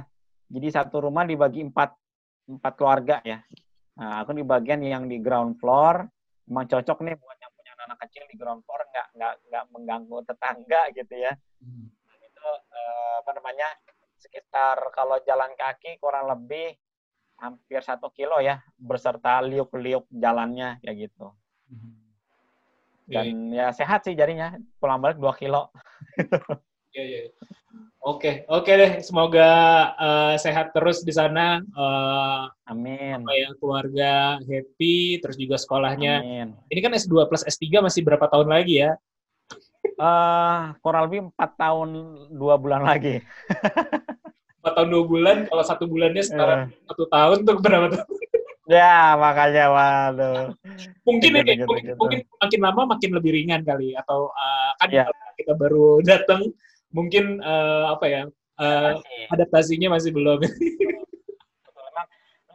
Jadi satu rumah dibagi empat empat keluarga ya. Nah, aku di bagian yang di ground floor, emang cocok nih buat anak kecil di ground floor, nggak nggak nggak mengganggu tetangga gitu ya. Hmm. Itu eh, apa namanya sekitar kalau jalan kaki kurang lebih hampir satu kilo ya, beserta liuk-liuk jalannya ya gitu. Hmm. Dan ya sehat sih jadinya, pulang balik 2 kilo. Iya, iya. Oke, oke deh. Semoga eh, sehat terus di sana. Eh, Amin. apa ya, keluarga happy, terus juga sekolahnya. Amin. Ini kan S2 plus S3 masih berapa tahun lagi ya? Eh, kurang lebih empat tahun dua bulan lagi. (laughs) 4 tahun 2 bulan, kalau satu bulannya sekarang Eh. satu tahun tuh berapa tuh? Ya, makanya waduh. Mungkin Gitu, ini, gitu, mungkin, gitu. mungkin makin lama makin lebih ringan kali. Atau eh, kan kalau kita baru datang, mungkin eh, apa ya, eh, adaptasinya masih belum. (laughs)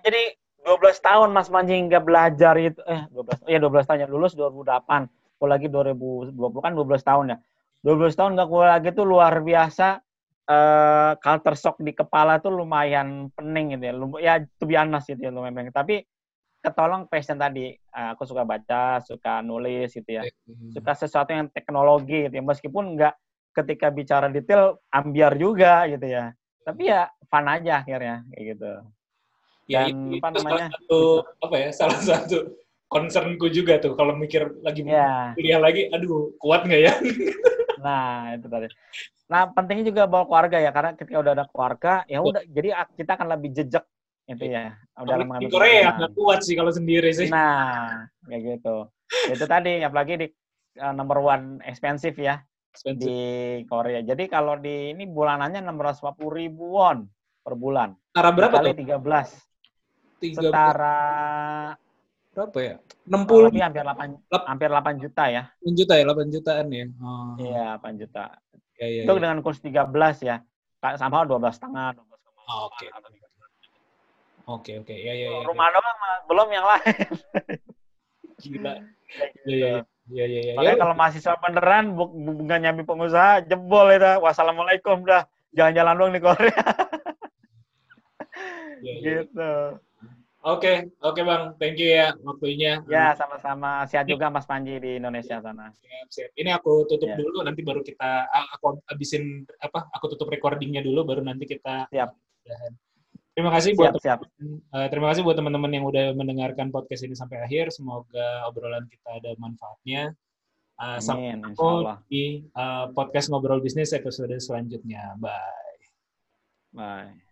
Jadi 12 tahun Mas Manji nggak belajar itu eh 12 ya 12 tahun ya lulus 2008 kuliah lagi 2020 kan 12 tahun ya. 12 tahun nggak kuliah lagi tuh luar biasa eh culture shock di kepala tuh lumayan pening gitu ya. Lum- ya to be honest gitu ya lumayan pening. Tapi ketolong passion tadi Eh, aku suka baca suka nulis gitu ya. Suka sesuatu yang teknologi gitu ya. Meskipun nggak ketika bicara detail ambiar juga gitu ya. Tapi ya fun aja akhirnya kayak gitu. Ya, Dan itu, apa itu salah namanya? satu apa ya salah satu concernku juga tuh kalau mikir lagi Ya, kuliah lagi aduh kuat nggak ya? (laughs) Nah itu tadi. Nah pentingnya juga bawa keluarga ya karena ketika udah ada keluarga ya udah jadi ak- kita akan lebih jejak itu ya dalam di mengambil Korea nggak kuat sih kalau sendiri sih. Nah kayak gitu. Itu tadi apalagi di uh, number one expensive ya Expensive. di Korea. Jadi kalau di ini bulanannya 650 ribu won per bulan. setara berapa Kali tuh 13. tiga Setara berapa ya kurang 60 lebih hampir 8 Lap- hampir 8 juta ya. juta ya 8 jutaan ya oh, Iya, 8 juta. iya, iya, itu iya. dengan kurs 13 ya. Sama 12 setengah, 12 Oh, oke. oke oke ya ya ya Rumah doang mah, belum yang lain. gila (laughs) Kayak gitu. Iya iya iya iya ya, Makanya kalau mahasiswa beneran bu- bu- bukan nyambi pengusaha jebol itu. Wassalamualaikum dah. Jalan-jalan doang di Korea (laughs) iya. gitu. oke oke bang thank you ya waktunya Ya, sama-sama. Sehat juga Mas Panji di Indonesia sana. Siap, siap. Ini aku tutup Ya. dulu, nanti baru kita aku habisin apa? Aku tutup recordingnya dulu, baru nanti kita. Siap. udahan. Terima kasih buat Siap, siap. eh, terima kasih buat teman-teman yang udah mendengarkan podcast ini sampai akhir. Semoga obrolan kita ada manfaatnya. Eh, sampai Amin, ketemu Allah. di eh, podcast ngobrol bisnis episode selanjutnya. Bye. Bye.